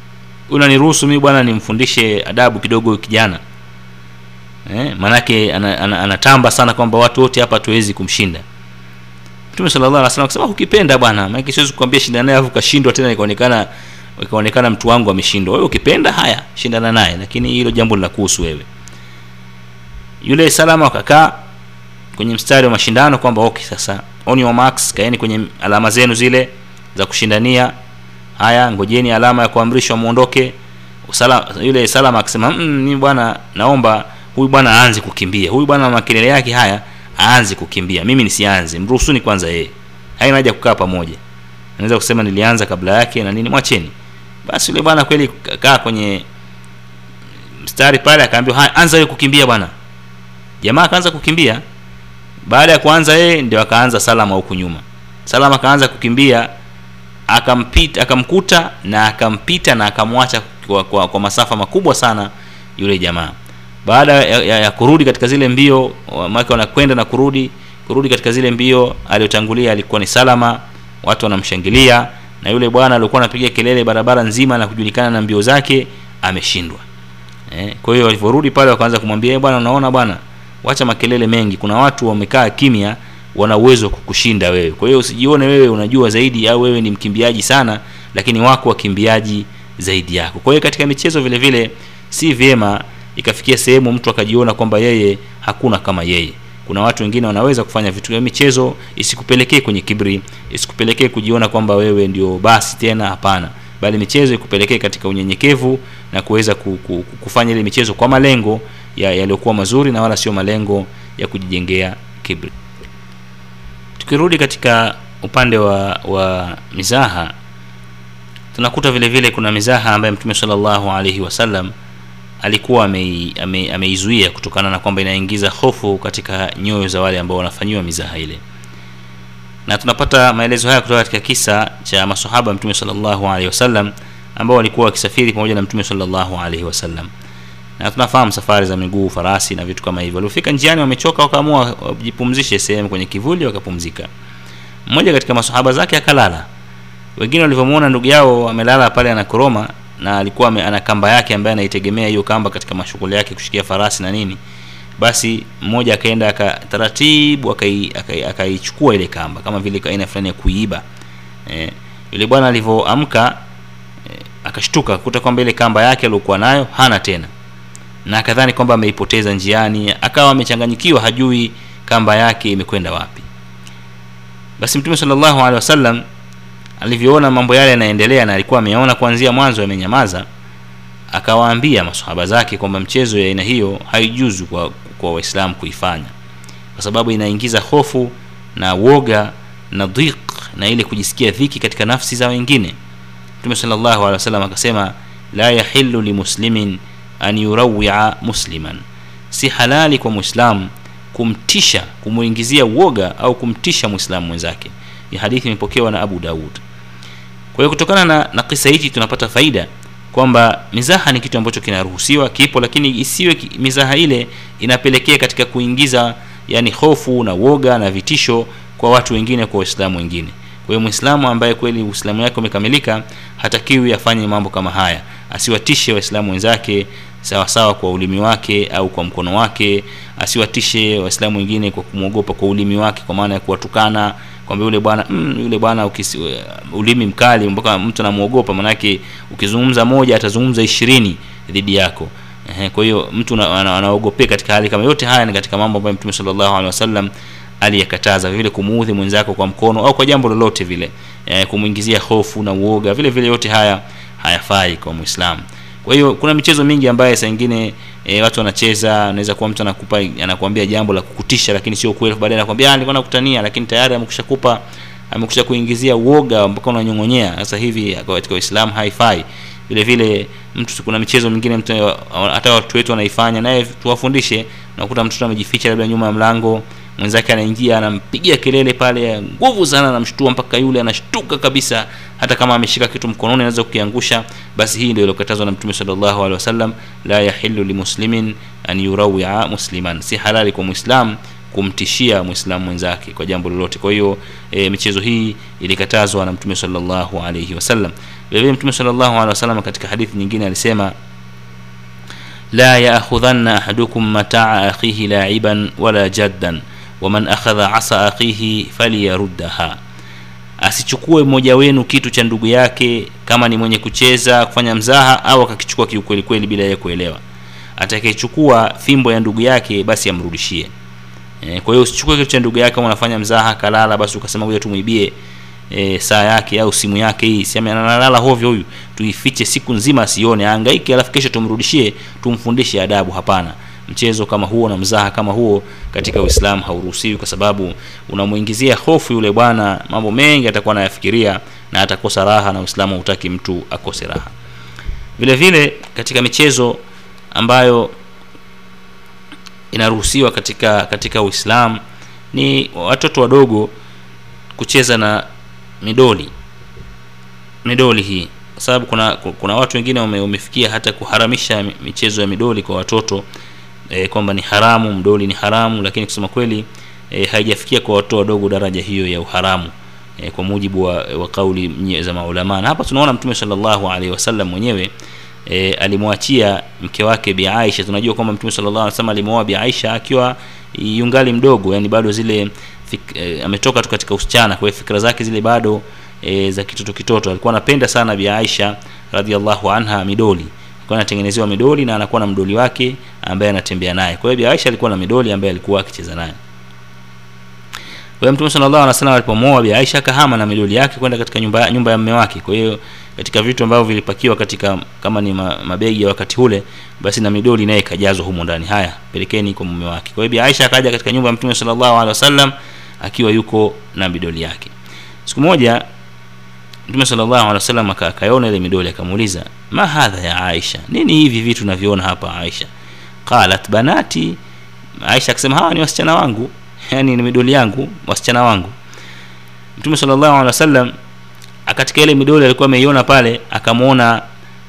unaniruhusu mimi bwana nimfundishe adabu kidogo kijana eh, maanake ana, ana, anatamba sana kwamba watu wote hapa hatuwezi kumshinda. Mtume sallallahu alaihi wasallam akasema ukipenda bwana maana siwezi kukwambia shindana naye afu kashindwa tena ikaonekana ikaonekana mtu wangu ameshindwa. Wewe ukipenda haya shindana naye lakini hilo jambo linakuhusu wewe. Yule salama wakakaa kwenye mstari wa mashindano kwamba okay sasa on your marks kaeni kwenye alama zenu zile za kushindania. Haya ngojeni alama ya kuamrishwa muondoke yule salama akasema mm, ni bwana naomba huyu bwana aanze kukimbia. Huyu bwana makelele yake haya aanze kukimbia. Mimi nisianze. Mruhusuni kwanza yeye. Haina haja kukaa pamoja. Naweza kusema nilianza kabla yake na nini mwacheni. Basi yule bwana kweli kaa kwenye mstari pale akaambiwa haya anza wewe kukimbia bwana. Jamaa akaanza kukimbia. Baada ya kuanza yeye ndio akaanza salama huku nyuma. Salama akaanza kukimbia akampita akamkuta na akampita na akamwacha kwa, kwa, kwa masafa makubwa sana yule jamaa baada ya, ya, ya kurudi katika zile mbio make wanakwenda na kurudi kurudi katika zile mbio aliyotangulia alikuwa ni salama watu wanamshangilia na yule bwana alikuwa anapiga kelele barabara nzima na kujulikana na mbio zake ameshindwa. Eh, kwa hiyo walivyorudi pale wakaanza kumwambia "Eh, bwana unaona bwana wacha makelele mengi kuna watu wamekaa kimya wana uwezo wa kukushinda wewe. Kwa hiyo usijione wewe unajua zaidi au wewe ni mkimbiaji sana lakini wako wakimbiaji zaidi yako. Kwa hiyo katika michezo vile vile si vyema ikafikia sehemu mtu akajiona kwamba yeye hakuna kama yeye. Kuna watu wengine wanaweza kufanya vitu vya michezo isikupelekee kwenye kibri isikupelekee kujiona kwamba wewe ndio basi tena hapana. Bali michezo ikupelekee katika unyenyekevu na kuweza ku, ku, ku- kufanya ile michezo kwa malengo ya- yaliyokuwa mazuri na wala sio malengo ya kujijengea kibri tukirudi katika upande wa wa mizaha tunakuta vile vile kuna mizaha ambaye mtume sallallahu alaihi wasallam alikuwa ameizuia ame- ameizuia kutokana na kwamba inaingiza hofu katika nyoyo za wale ambao wanafanyiwa mizaha ile. Na tunapata maelezo haya kutoka katika kisa cha masahaba mtume sallallahu alaihi wasallam ambao walikuwa wakisafiri pamoja na mtume sallallahu alaihi wasallam. Na tunafahamu safari za miguu farasi na vitu kama hivyo. Waliofika njiani wamechoka wakaamua wajipumzishe sehemu kwenye kivuli wakapumzika. Mmoja katika masahaba zake akalala. Wengine walivyomwona ndugu yao amelala pale anakoroma na alikuwa ana kamba yake ambaye anaitegemea hiyo kamba katika mashughuli yake kushikia farasi na nini basi mmoja akaenda aka taratibu akai- akai- akaichukua ile kamba kama vile aina fulani ya kuiiba eh, yule bwana alivyoamka eh, akashtuka kuta kwamba ile kamba yake aliyokuwa nayo hana tena na akadhani kwamba ameipoteza njiani akawa amechanganyikiwa hajui kamba yake imekwenda wapi. Basi mtume sallallahu alaihi wasallam alivyoona mambo yale yanaendelea na alikuwa ameona kuanzia mwanzo yamenyamaza akawaambia masahaba zake kwamba mchezo ya aina hiyo haijuzu kwa kwa waislamu kuifanya. Kwa sababu inaingiza hofu na woga na dhiq na ile kujisikia dhiki katika nafsi za wengine. Mtume wasallam akasema la yahilu limuslimin an yurawia musliman. Si halali kwa mwislamu kumtisha kumuingizia uoga au kumtisha mwislamu mwenzake. Ni hadithi imepokewa na abu daud kwa hiyo kutokana na, na kisa hichi tunapata faida kwamba mizaha ni kitu ambacho kinaruhusiwa kipo lakini isiwe mizaha ile inapelekea katika kuingiza yani hofu na woga na vitisho kwa watu wengine kwa waislamu wengine. Kwa hiyo mwislamu ambaye kweli uislamu wake umekamilika hatakiwi afanye mambo kama haya. Asiwatishe waislamu wenzake sawasawa kwa ulimi wake au kwa mkono wake. Asiwatishe waislamu wengine kwa kumwogopa kwa ulimi wake kwa maana ya kuwatukana kwamba yule bwana mm, yule bwana ukisi, ulimi mkali mpaka mtu anamwogopa manake ukizungumza moja atazungumza ishirini dhidi yako. Ehe, kwa hiyo mtu ana- ana- anaogopea katika hali kama yote haya ni katika mambo ambayo mtume sallallahu alaihi wasallam aliyakataza vile kumuudhi mwenzako kwa mkono au kwa jambo lolote vile. E, kumwingizia hofu na uoga vile vile yote haya hayafai kwa muislamu kwa hiyo kuna michezo mingi ambayo saa ingine e, watu wanacheza anaweza kuwa mtu anakupa anakuambia jambo la kukutisha lakini sio kweli baadaye anakuambia "Ah, nilikuwa nakutania lakini tayari amekushakupa amekusha kuingizia uoga mpaka unanyong'onyea. Sasa hivi katika uislamu haifai. Vile vile mtu kuna michezo mingine mtu hata watu wetu wanaifanya naye tuwafundishe unakuta mtoto amejificha labda nyuma ya mlango mwenzake anaingia anampigia kelele pale nguvu sana anamshtua mpaka yule anashtuka kabisa hata kama ameshika kitu mkononi anaweza kukiangusha. Basi hii ndio iliyokatazwa na mtume sallallahu alaihi wasallam la yahillu limuslimin an yurawia musliman. Si halali kwa mwislam kumtishia muislamu mwenzake kwa jambo lolote. Kwa hiyo e, michezo hii ilikatazwa na mtume sallallahu alaihi wasallam. Vile vile mtume sallallahu alaihi wasallam katika hadithi nyingine alisema la yaakhudhanna ahadukum mataa akhihi laiban wala jaddan waman akhadha asa akhihi faliyaruddaha asichukue mmoja wenu kitu cha ndugu yake kama ni mwenye kucheza kufanya mzaha au akakichukua kiukwelikweli bila yeye kuelewa. Atakayechukua fimbo ya ndugu yake basi amrudishie. E, kwa hiyo usichukue kitu cha ndugu yake unafanya mzaha kalala basi ukasema ngoja tumwibie e, saa yake au simu yake hii. Analala hovyo huyu. Tuifiche siku nzima asione aangaike alafu kesho tumrudishie tumfundishe adabu. Hapana mchezo kama huo na mzaha kama huo katika uislamu hauruhusiwi kwa sababu unamuingizia hofu yule bwana mambo mengi atakuwa anayafikiria na atakosa raha na uislamu hautaki mtu akose raha. Vile vile katika michezo ambayo inaruhusiwa katika katika uislamu ni watoto wadogo kucheza na midoli midoli hii. Kwa sababu kuna kuna watu wengine wamefikia hata kuharamisha michezo ya midoli kwa watoto e, kwamba ni haramu mdoli ni haramu lakini kusema kweli e, haijafikia kwa watoto wadogo daraja hiyo ya uharamu e, kwa mujibu wa, wa kauli za maulama. Na hapa tunaona mtume sallallahu alaihi wasallam mwenyewe e, alimwachia mke wake bi Aisha. Tunajua kwamba mtume sallallahu alaihi wasallam alimwoa bi Aisha akiwa yungali mdogo yani bado zile fik, e, ametoka tu katika usichana kwa hiyo fikra zake zile bado e, za kitoto kitoto. Alikuwa anapenda sana bi Aisha anha midoli alikuwa anatengenezewa midoli na anakuwa na mdoli wake ambaye anatembea naye. Kwa hiyo Aisha alikuwa na midoli ambaye alikuwa akicheza naye. Kwa mtume sallallahu alaihi wasallam alipomwoa bi Aisha kahama na midoli yake kwenda katika nyumba nyumba ya mume wake. Kwa hiyo katika vitu ambavyo vilipakiwa katika kama ni mabegi ya wakati ule basi na midoli naye ikajazwa humo ndani. Haya pelekeni kwa mume wake. Kwa hiyo bi Aisha akaja katika nyumba ya mtume sallallahu alaihi wasallam akiwa yuko na midoli yake. Siku moja mtume sallallahu alaihi wasallam akaiona ile midoli akamuuliza ma hadha ya Aisha? Nini hivi vitu naviona hapa Aisha? Qalat banati. Aisha akasema hawa ni wasichana wangu. Yani ni midoli yangu wasichana wangu. Mtume sallallahu katika ile midoli alikuwa ameiona pale akamwona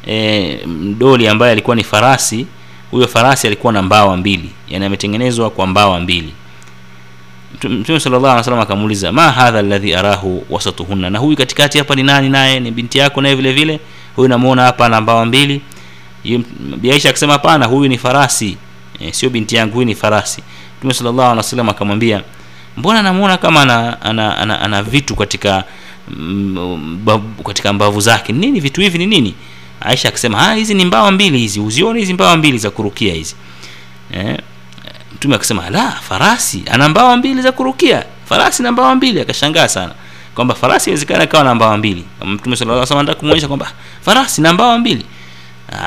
e, mdoli ambaye alikuwa ni farasi. Huyo farasi alikuwa na mbawa mbili yani ametengenezwa kwa mbawa mbili mtume sallallahu alaihi wasallam akamuuliza ma hadha alladhi arahu wasatuhunna? Na huyu katikati hapa ni nani naye? Ni binti yako naye vile vile? Huyu namuona hapa na mbawa mbili. Aisha akasema hapana huyu ni farasi. E, sio binti yangu huyu ni farasi. Mtume sallallahu alaihi wasallam akamwambia mbona namuona kama ana, ana, ana, ana vitu katika mbavu, katika mbavu zake? Nini vitu hivi ni nini? Aisha akasema hizi ni mbawa mbili hizi. Uzione hizi mbawa mbili za kurukia hizi. Eh, mtume akasema la farasi ana mbawa mbili za kurukia. Farasi na mbawa mbili akashangaa sana kwamba farasi inawezekana akawa na mbawa mbili. Mtume sallallahu alaihi kwamba farasi na mbawa mbili.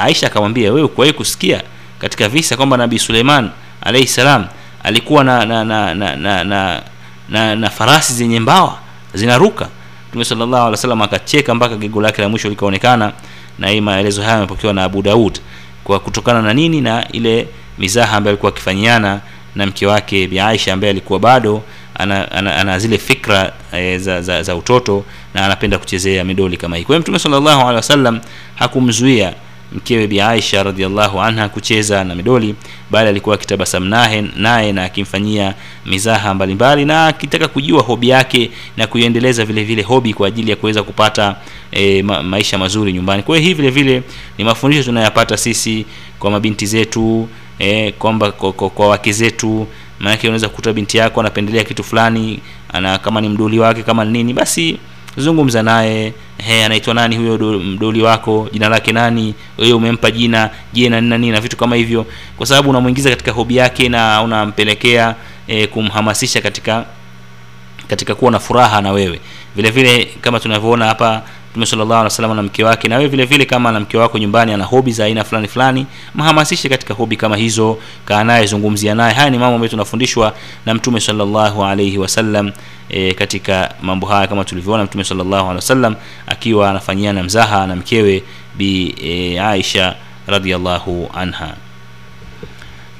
Aisha akamwambia wewe kuwahi kusikia katika visa kwamba nabii Suleiman alayhi salam alikuwa na na na na, na, na, na, na farasi zenye mbawa zinaruka? Mtume sallallahu alaihi wasallam akacheka mpaka gego lake la mwisho likaonekana na hii maelezo haya yamepokewa na Abu Daud kwa kutokana na nini? Na ile mizaha ambayo alikuwa akifanyiana na mke wake Bi Aisha ambaye alikuwa bado ana, ana, ana zile fikra e, za, za, za utoto na anapenda kuchezea midoli kama hii. Kwa hiyo Mtume sallallahu alaihi wasallam hakumzuia mkewe Bi Aisha anha kucheza na midoli, bali alikuwa akitabasamu naye na akimfanyia mizaha mbalimbali na akitaka kujua hobi yake na kuiendeleza vile vile hobi kwa ajili ya kuweza kupata e, ma, maisha mazuri nyumbani. Kwa hiyo hii vile vile ni mafundisho tunayapata sisi kwa mabinti zetu e, kwamba kwa, kwa, kwa wake zetu. Maanake unaweza kukuta binti yako anapendelea kitu fulani ana kama ni mdoli wake kama nini basi zungumza naye. He anaitwa nani huyo mdoli wako jina lake nani wewe umempa jina je na nini na vitu kama hivyo. Kwa sababu unamuingiza katika hobi yake na unampelekea e, kumhamasisha katika katika kuwa na furaha na wewe. Vile vile kama tunavyoona hapa Mtume sallallahu na mke wake na wewe vile vile kama na mke wako nyumbani ana hobi za aina fulani fulani mhamasishe katika hobi kama hizo kaa naye zungumzia naye. Haya ni mambo ambayo tunafundishwa na Mtume sallallahu alaihi wasallam e, katika mambo haya kama tulivyoona Mtume sallallahu alaihi wasallam akiwa anafanyiana mzaha na mkewe bi e, Aisha radhiallahu anha.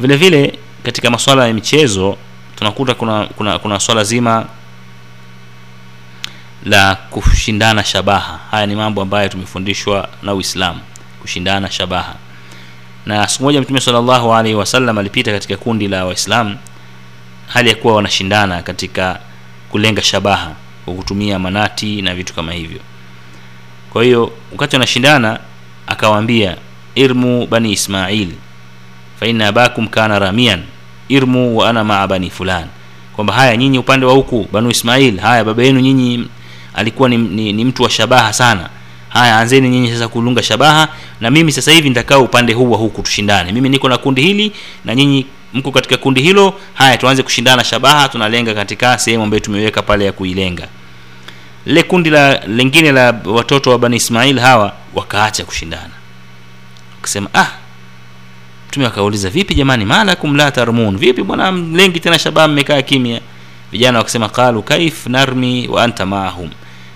Vile vile katika masuala ya michezo tunakuta kuna kuna, kuna swala zima la kushindana shabaha. Haya ni mambo ambayo tumefundishwa na uislamu kushindana shabaha. Na siku moja mtume sallallahu alaihi wasallam alipita katika kundi la waislamu hali ya kuwa wanashindana katika kulenga shabaha kwa kutumia manati na vitu kama hivyo. Kwa hiyo wakati wanashindana akawaambia irmu bani ismail fa abakum kana ramian irmu wa ana maa bani fulan. Kwamba haya nyinyi upande wa huku banu ismail haya baba yenu nyinyi alikuwa ni, ni, ni mtu wa shabaha sana. Haya anzeni nyinyi sasa kulunga shabaha na mimi sasa hivi nitakaa upande huu wa huku tushindane. Mimi niko na kundi hili na nyinyi mko katika kundi hilo. Haya tuanze kushindana shabaha tunalenga katika sehemu ambayo tumeweka pale ya kuilenga. Lile kundi la lingine la watoto wa bani ismail hawa wakaacha kushindana. Wakasema ah mtume akauliza vipi jamani malakum la vipi bwana mlengi tena shabaha mmekaa kimya vijana wakasema qalu kaif narmi wa anta maahum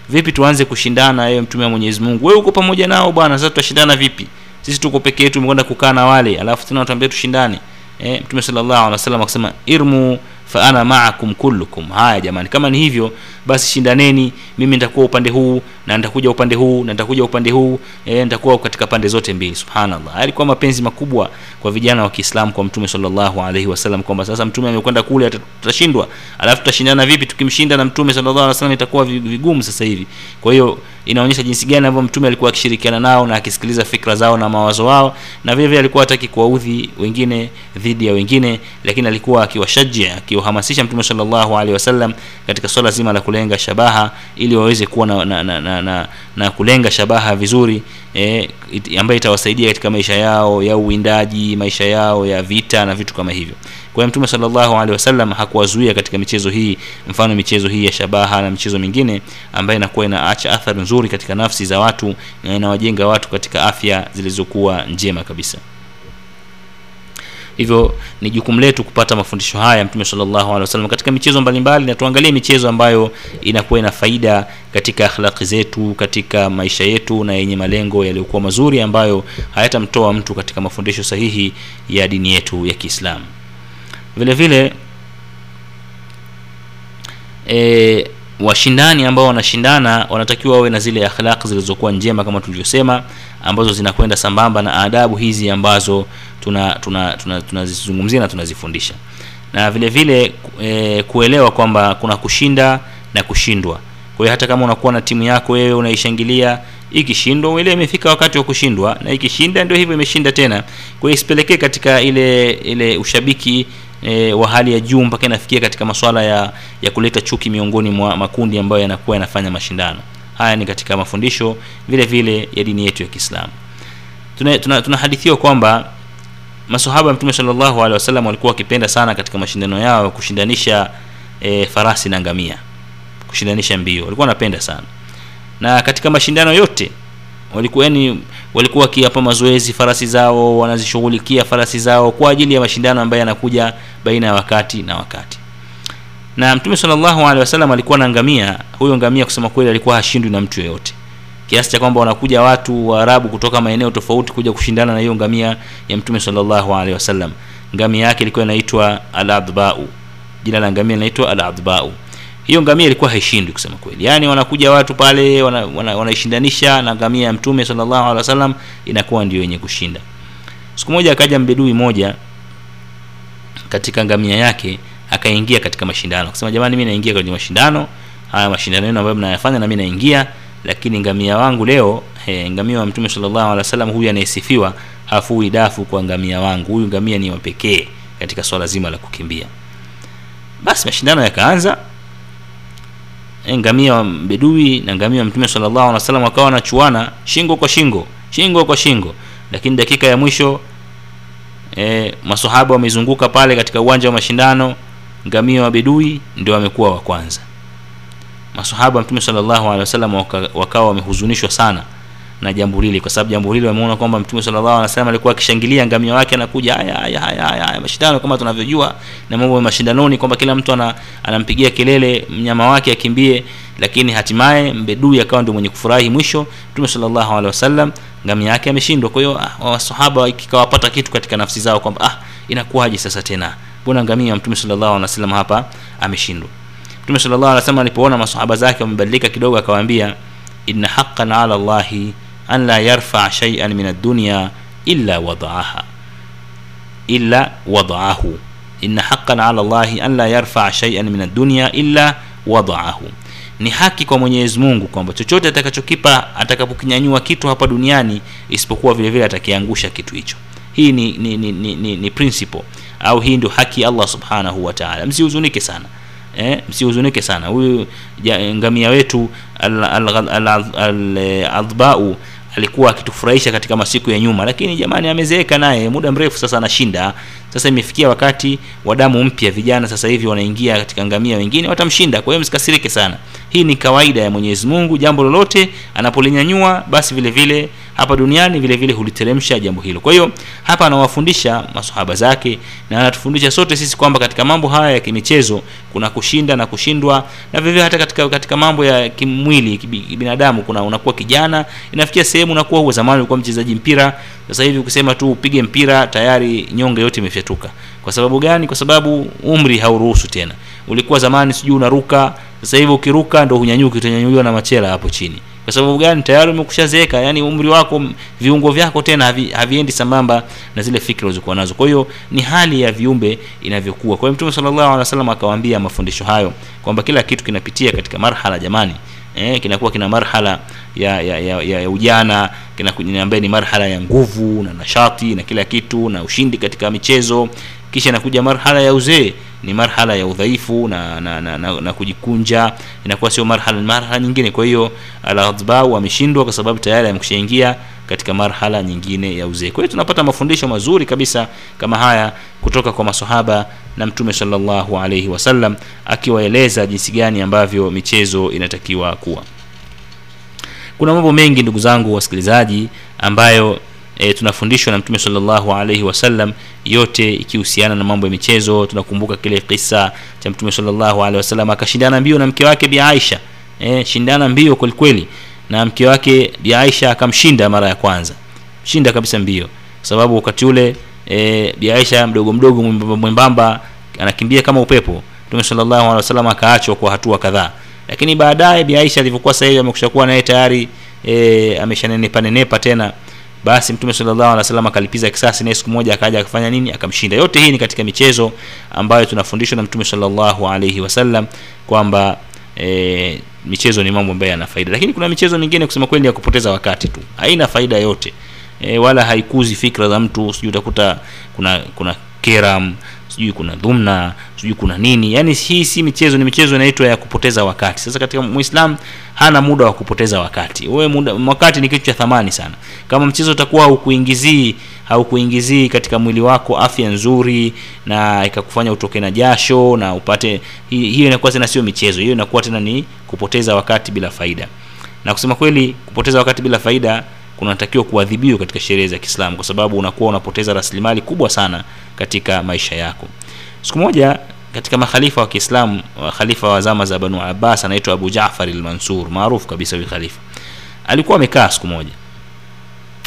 vipi tuanze kushindana ewe mtume wa mwenyezi mungu? Wewe uko pamoja nao bwana sasa tutashindana vipi? Sisi tuko peke yetu tumekwenda kukaa na wale alafu tena watuambia tushindane. Eh, mtume sallallahu alaihi wasallam akasema irmu fa ana ma'akum kullukum. Haya jamani kama ni hivyo basi shindaneni. Mimi nitakuwa upande huu na nitakuja upande huu na nitakuja upande huu e, nitakuwa katika pande zote mbili. Subhanallah. Alikuwa mapenzi makubwa kwa vijana wa Kiislamu kwa mtume sallallahu alaihi wasallam kwamba sasa mtume amekwenda kule tutashindwa. Alafu tutashindana vipi? Tukimshinda na mtume sallallahu alaihi wasallam itakuwa vigumu sasa hivi. Kwa hiyo inaonyesha jinsi gani ambavyo mtume alikuwa akishirikiana nao na akisikiliza fikra zao na mawazo wao na vile vile alikuwa hataki kuwaudhi wengine dhidi ya wengine lakini alikuwa akiwashajia akiwahamasisha mtume sallallahu alaihi wasallam katika swala zima la kulenga shabaha ili waweze kuwa na, na, na, na, na, na kulenga shabaha vizuri eh, ambayo itawasaidia katika maisha yao ya uwindaji maisha yao ya vita na vitu kama hivyo kwa hiyo mtume sallallahu alaihi wasallam hakuwazuia katika michezo hii mfano michezo hii ya shabaha na michezo mingine ambayo inakuwa inaacha athari nzuri katika nafsi za watu na inawajenga watu katika afya zilizokuwa njema kabisa. Hivyo ni jukumu letu kupata mafundisho haya mtume sallallahu alaihi wasallam katika michezo mbalimbali na tuangalie michezo ambayo inakuwa ina faida katika akhlaqi zetu katika maisha yetu na yenye malengo yaliyokuwa mazuri ambayo hayatamtoa mtu katika mafundisho sahihi ya dini yetu ya Kiislamu vile vile e, washindani ambao wanashindana wanatakiwa wawe na zile akhlaq zilizokuwa njema kama tulivyosema ambazo zinakwenda sambamba na adabu hizi ambazo tunazizungumzia tuna, tuna, tuna na tunazifundisha. Na vile vile e, kuelewa kwamba kuna kushinda na kushindwa. Kwa hiyo hata kama unakuwa na timu yako wewe unaishangilia ikishindwa uelewe imefika wakati wa kushindwa na ikishinda ndio hivyo imeshinda tena. Kwa hiyo isipelekee katika ile ile ushabiki e, wa hali ya juu mpaka inafikia katika masuala ya ya kuleta chuki miongoni mwa makundi ambayo yanakuwa yanafanya mashindano. Haya ni katika mafundisho vile vile ya dini yetu ya Kiislamu. Tunahadithiwa tuna, tuna kwamba masahaba mtume sallallahu alaihi wasallam walikuwa wakipenda sana katika mashindano yao kushindanisha e, farasi na ngamia kushindanisha mbio. Walikuwa wanapenda sana. Na katika mashindano yote walikuwa yani walikuwa wakiwapa mazoezi farasi zao wanazishughulikia farasi zao kwa ajili ya mashindano ambayo yanakuja baina ya wakati na wakati. Na mtume sallallahu alaihi wasallam alikuwa na ngamia. Huyo ngamia kusema kweli alikuwa hashindwi na mtu yeyote. Kiasi cha kwamba wanakuja watu waarabu kutoka maeneo tofauti kuja kushindana na hiyo ngamia ya mtume sallallahu alaihi wasallam. Ngamia yake ilikuwa inaitwa al-adbau. Jina la ngamia linaitwa al-adbau hiyo ngamia ilikuwa haishindwi kusema kweli. Yaani wanakuja watu pale wanaishindanisha wana, wana na ngamia ya mtume sallallahu alaihi wasallam inakuwa ndio yenye kushinda. Siku moja akaja mbedui moja katika ngamia yake akaingia katika mashindano. Akasema jamani mimi naingia kwenye mashindano. Haya mashindano yenu ambayo mnayafanya na mimi naingia lakini ngamia wangu leo he, ngamia wa mtume sallallahu alaihi wasallam huyu anayesifiwa hafui dafu kwa ngamia wangu. Huyu ngamia ni wa katika swala zima la kukimbia. Basi mashindano yakaanza ngamia wa bedui na ngamia wa mtume sallallahu alaihi wasallam wakawa wanachuana shingo kwa shingo shingo kwa shingo. Lakini dakika ya mwisho e, masahaba wamezunguka pale katika uwanja wa mashindano ngamia wa bedui ndio wamekuwa wa kwanza. Masahaba mtume sallallahu alaihi wasallam wakawa wamehuzunishwa sana na jambo lile, kwa sababu jambo lile wameona kwamba mtume sallallahu alaihi wasallam alikuwa akishangilia ngamia wake anakuja haya haya haya haya, mashindano kama tunavyojua na mambo ya mashindanoni kwamba kila mtu ana, anampigia kelele mnyama wake akimbie lakini hatimaye mbedui akawa ndio mwenye kufurahi mwisho mtume sallallahu alaihi wasallam ngamia yake ameshindwa. Kwa hiyo ah, wasahaba kikawapata kitu katika nafsi zao kwamba ah inakuwaje sasa tena? Mbona ngamia mtume sallallahu alaihi wasallam hapa ameshindwa? Mtume sallallahu alaihi wasallam alipoona masahaba zake wamebadilika kidogo akawaambia inna haqqan ala allahi an la yarfa shay'an min ad-dunya illa wada'aha illa wada'ahu inna haqqan ala allahi an la yarfa shay'an min ad-dunya illa wada'ahu ni haki kwa Mwenyezi Mungu kwamba chochote atakachokipa atakapokinyanyua kitu hapa duniani isipokuwa vile vile atakiangusha kitu hicho hii ni ni, ni, ni, ni, ni principle au hii ndio haki ya allah subhanahu wa taala msihuzunike sana eh, msihuzunike sana huyu ngamia wetu al-adhbau al, al, al, al, adhbau alikuwa akitufurahisha katika masiku ya nyuma. Lakini jamani amezeeka naye muda mrefu sasa anashinda. Sasa imefikia wakati wa damu mpya vijana sasa hivi wanaingia katika ngamia wengine watamshinda. Kwa hiyo msikasirike sana. Hii ni kawaida ya mwenyezi mungu jambo lolote anapolinyanyua basi vile vile hapa duniani vile vile huliteremsha jambo hilo. Kwa hiyo hapa anawafundisha masahaba zake na anatufundisha sote sisi kwamba katika mambo haya ya kimichezo kuna kushinda na kushindwa na vivyo hata katika katika mambo ya kimwili binadamu kuna unakuwa kijana inafikia sehemu unakuwa huo, zamani ulikuwa mchezaji mpira sasa hivi ukisema tu upige mpira tayari nyonge yote imefyatuka. Kwa sababu gani? Kwa sababu umri hauruhusu tena. Ulikuwa zamani sijui unaruka sasa hivi ukiruka ndo hunyanyuki utanyanyuliwa na machela hapo chini kwa sababu gani? Tayari umekushazeeka. Yani umri wako viungo vyako tena havi, haviendi sambamba na zile fikra ulizokuwa nazo. Kwa hiyo ni hali ya viumbe inavyokuwa. Kwa hiyo mtume sallallahu alaihi wasallam akawaambia mafundisho hayo kwamba kila kitu kinapitia katika marhala jamani. Eh, kinakuwa kina marhala ya ya, ya, ya, ya ujana ambaye ni marhala ya nguvu na nashati na kila kitu na ushindi katika michezo. Kisha inakuja marhala ya uzee ni marhala ya udhaifu na na, na, na, na kujikunja inakuwa sio marhala ni marhala nyingine. Kwa hiyo al-adbau ameshindwa kwa sababu tayari amekushaingia katika marhala nyingine ya uzee. Kwa hiyo tunapata mafundisho mazuri kabisa kama haya kutoka kwa masahaba na mtume sallallahu alaihi wasallam akiwaeleza jinsi gani ambavyo michezo inatakiwa kuwa. Kuna mambo mengi ndugu zangu wasikilizaji ambayo e, tunafundishwa na mtume sallallahu alaihi wasallam yote ikihusiana na mambo ya michezo. Tunakumbuka kile kisa cha mtume sallallahu alaihi wasallam akashindana mbio na mke wake bi aisha. E, shindana mbio kwelikweli na mke wake bi aisha akamshinda mara ya kwanza. Shinda kabisa mbio. Sababu wakati ule e, bi aisha mdogo mdogo mwembamba, anakimbia kama upepo. Mtume sallallahu alaihi wasallam akaachwa kwa hatua kadhaa. Lakini baadaye bi aisha alivyokuwa sasa hivi amekushakuwa naye tayari e, ameshanenepa nenepa tena basi mtume sallallahu alaihi wasallam akalipiza kisasi naye siku moja akaja akafanya nini? Akamshinda. Yote hii ni katika michezo ambayo tunafundishwa na mtume sallallahu alaihi wasallam kwamba e, michezo ni mambo ambayo yana faida. Lakini kuna michezo mingine kusema kweli ya kupoteza wakati tu. Haina faida yote. E, wala haikuzi fikra za mtu. Sijui utakuta kuna kuna keram sijui kuna dhumna sijui kuna nini. Yaani hii si michezo ni michezo inaitwa ya kupoteza wakati. Sasa katika muislam hana muda wa kupoteza wakati. Wewe muda wakati ni kitu cha thamani sana. Kama mchezo utakuwa haukuingizii haukuingizii katika mwili wako afya nzuri na ikakufanya utoke na jasho na upate hi- hiyo inakuwa tena sio michezo. Hiyo inakuwa tena ni kupoteza wakati bila faida. Na kusema kweli kupoteza wakati bila faida kunatakiwa kuadhibiwa katika sheria za Kiislamu kwa sababu unakuwa unapoteza rasilimali kubwa sana katika maisha yako. Siku moja katika makhalifa wa Kiislamu, khalifa wa zama za Banu Abbas anaitwa Abu Jaafar al-Mansur, maarufu kabisa huyu khalifa. Alikuwa amekaa siku moja.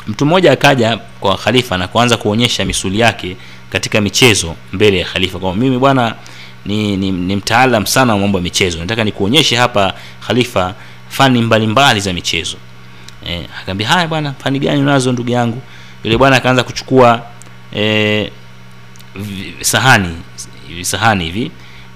Mtu mmoja akaja kwa khalifa na kuanza kuonyesha misuli yake katika michezo mbele ya khalifa kwa mimi bwana ni, ni, ni mtaalam sana wa mambo ya michezo. Nataka nikuonyeshe hapa khalifa fani mbalimbali mbali za michezo. Eh, akaambia haya bwana, fani gani unazo ndugu yangu? Yule bwana akaanza kuchukua vi- sahani hivi hivi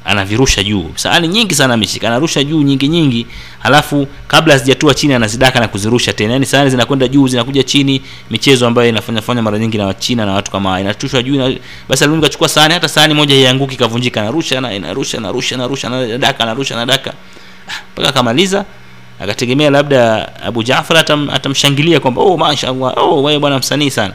anavirusha juu. Sahani nyingi sana ameshika anarusha juu nyingi nyingi halafu kabla hazijatua chini anazidaka na kuzirusha tena. Yani sahani zinakwenda juu zinakuja chini michezo ambayo inafanya fanya mara nyingi na wachina na watu kama inatushwa juu na basi alikuwa kachukua sahani hata sahani moja ianguki kavunjika anarusha na inarusha narusha narusha anadaka anarusha anadaka. Ah, mpaka akamaliza akategemea labda Abu Jaafar atam, atamshangilia kwamba oh mashaallah oh wewe bwana msanii sana.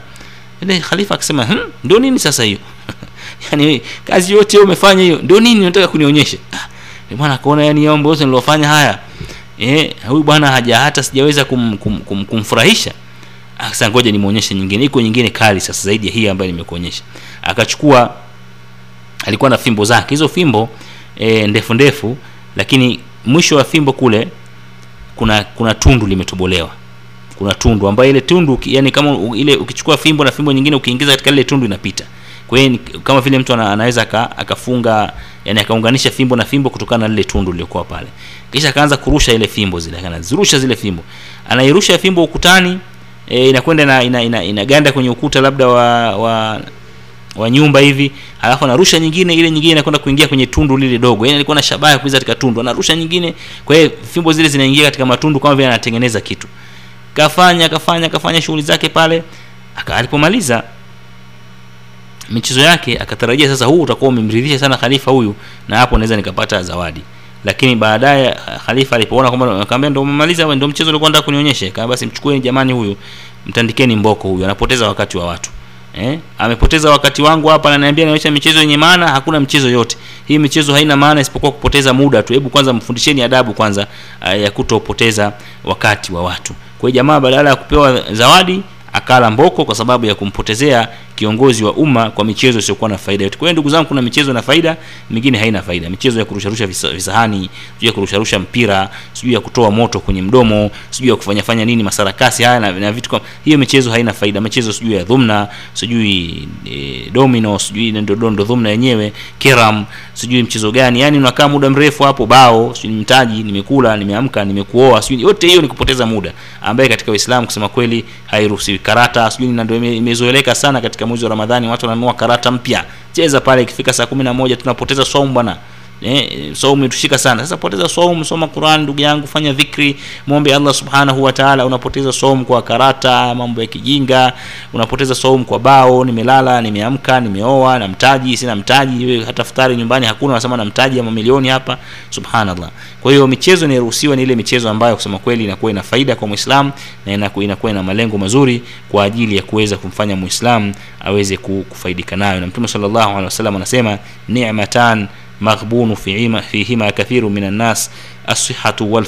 Ile khalifa akasema hm, ndio nini sasa hiyo yani kazi yote hiyo umefanya hiyo ndio nini unataka kunionyesha? Ah, ni bwana akaona yani mambo yote nilofanya haya eh huyu bwana haja hata sijaweza kum, kum, kum, kumfurahisha. Ah, sasa ngoja nimuonyeshe nyingine iko nyingine kali sasa zaidi ya hii ambayo nimekuonyesha. Akachukua alikuwa na fimbo zake hizo fimbo e, ndefu ndefu lakini mwisho wa fimbo kule kuna kuna tundu limetobolewa. Kuna tundu ambayo ile tundu yani kama ile ukichukua fimbo na fimbo nyingine ukiingiza katika ile tundu inapita kwa hiyo kama vile mtu anaweza aka, akafunga yani akaunganisha fimbo na fimbo kutokana na lile tundu lilikuwa pale. Kisha akaanza kurusha ile fimbo zile anazirusha zile fimbo. Anairusha fimbo ukutani e, inakwenda ina, ina, ina, inaganda kwenye ukuta labda wa, wa wa nyumba hivi alafu anarusha nyingine ile nyingine inakwenda kuingia kwenye tundu lile dogo. Yani alikuwa na shabaha ya kuiza katika tundu anarusha nyingine. Kwa hiyo fimbo zile zinaingia katika matundu kama vile anatengeneza kitu. Kafanya kafanya kafanya shughuli zake pale alipomaliza michezo yake akatarajia sasa huu utakuwa umemridhisha sana khalifa huyu na hapo naweza nikapata zawadi. Lakini baadaye khalifa alipoona kwamba akamwambia umemaliza ndio mchezo ulikuwa nataka kunionyesha. Kama basi mchukueni jamani huyu mtandikeni mboko huyu anapoteza wakati wa watu. Eh? amepoteza wakati wangu hapa ananiambia naonyesha michezo yenye maana hakuna mchezo yote. Hii michezo haina maana isipokuwa kupoteza muda tu. Hebu kwanza mfundisheni adabu kwanza uh, ya kutopoteza wakati wa watu. Kwa jamaa badala ya kupewa zawadi akala mboko kwa sababu ya kumpotezea kiongozi wa umma kwa michezo isiyokuwa na faida yote. Kwa hiyo ndugu zangu, kuna michezo na faida, mingine haina faida. Michezo ya kurusharusha visahani, sijui ya kurusharusha mpira, sijui ya kutoa moto kwenye mdomo, sijui ya kufanya fanya nini masarakasi haya na, na vitu kama hiyo. Michezo haina faida. Michezo sijui ya dhumna, sijui e, domino, sijui ndio dondo dhumna yenyewe, keram, sijui mchezo gani, yani unakaa muda mrefu hapo, bao, sijui mtaji, nimekula, nimeamka, nimekuoa, sijui yote hiyo ni kupoteza muda, ambaye katika Uislamu kusema kweli hairuhusiwi. Karata sijui na ndio imezoeleka sana katika mwezi wa Ramadhani, watu wananunua karata mpya, cheza pale, ikifika saa kumi na moja tunapoteza swaumu bwana. Eh, saumu tushika sana sasa. Poteza saumu, soma Qur'an ndugu yangu, fanya dhikri, muombe Allah subhanahu wa. Unapoteza saumu kwa karata, mambo ya kijinga. Unapoteza saumu kwa bao, nimelala, nimeamka, nimeoa na mtaji, sina mtaji, hata futari nyumbani hakuna, unasema na mtaji ya mamilioni hapa, subhanallah. Kwa hiyo michezo inayoruhusiwa ni ile michezo ambayo kusema kweli inakuwa ina faida kwa Muislam na inakuwa inakuwa ina malengo mazuri kwa ajili ya kuweza kumfanya Muislam aweze kufaidika nayo, na Mtume sallallahu alaihi wasallam anasema ni'matan maghbunu fihima, kathiru minan nas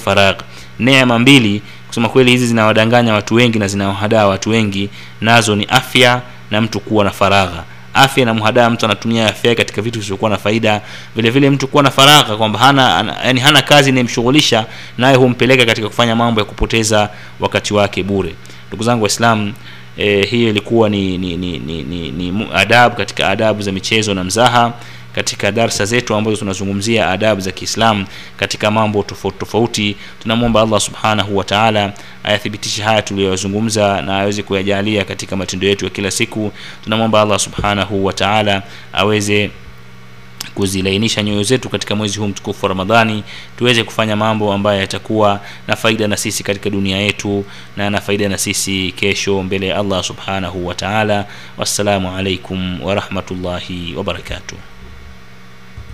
faragh. Neema mbili kusema kweli hizi zinawadanganya watu wengi na zinawahadaa watu wengi, nazo ni afya na mtu kuwa na faragha. Afya na mhadaa, mtu anatumia afya katika vitu visivyokuwa na faida. Vile vile mtu kuwa na faragha, kwamba hana an, yani hana kazi inayemshughulisha, naye humpeleka katika kufanya mambo ya kupoteza wakati wake bure. Ndugu zangu Waislamu, eh, hiyo ilikuwa ni, ni, ni, ni, ni, ni adabu katika adabu za michezo na mzaha katika darsa zetu ambazo tunazungumzia adabu za Kiislamu katika mambo tofauti tofauti. Tunamwomba Allah subhanahu wa ta'ala ayathibitishe haya tuliyozungumza na aweze kuyajalia katika matendo yetu ya kila siku. Tunamwomba Allah subhanahu wa ta'ala aweze kuzilainisha nyoyo zetu katika mwezi huu mtukufu wa Ramadhani, tuweze kufanya mambo ambayo yatakuwa na faida na sisi katika dunia yetu na na faida na sisi kesho mbele ya Allah subhanahu wa ta'ala. Wassalamu alaikum wa rahmatullahi wa barakatuh.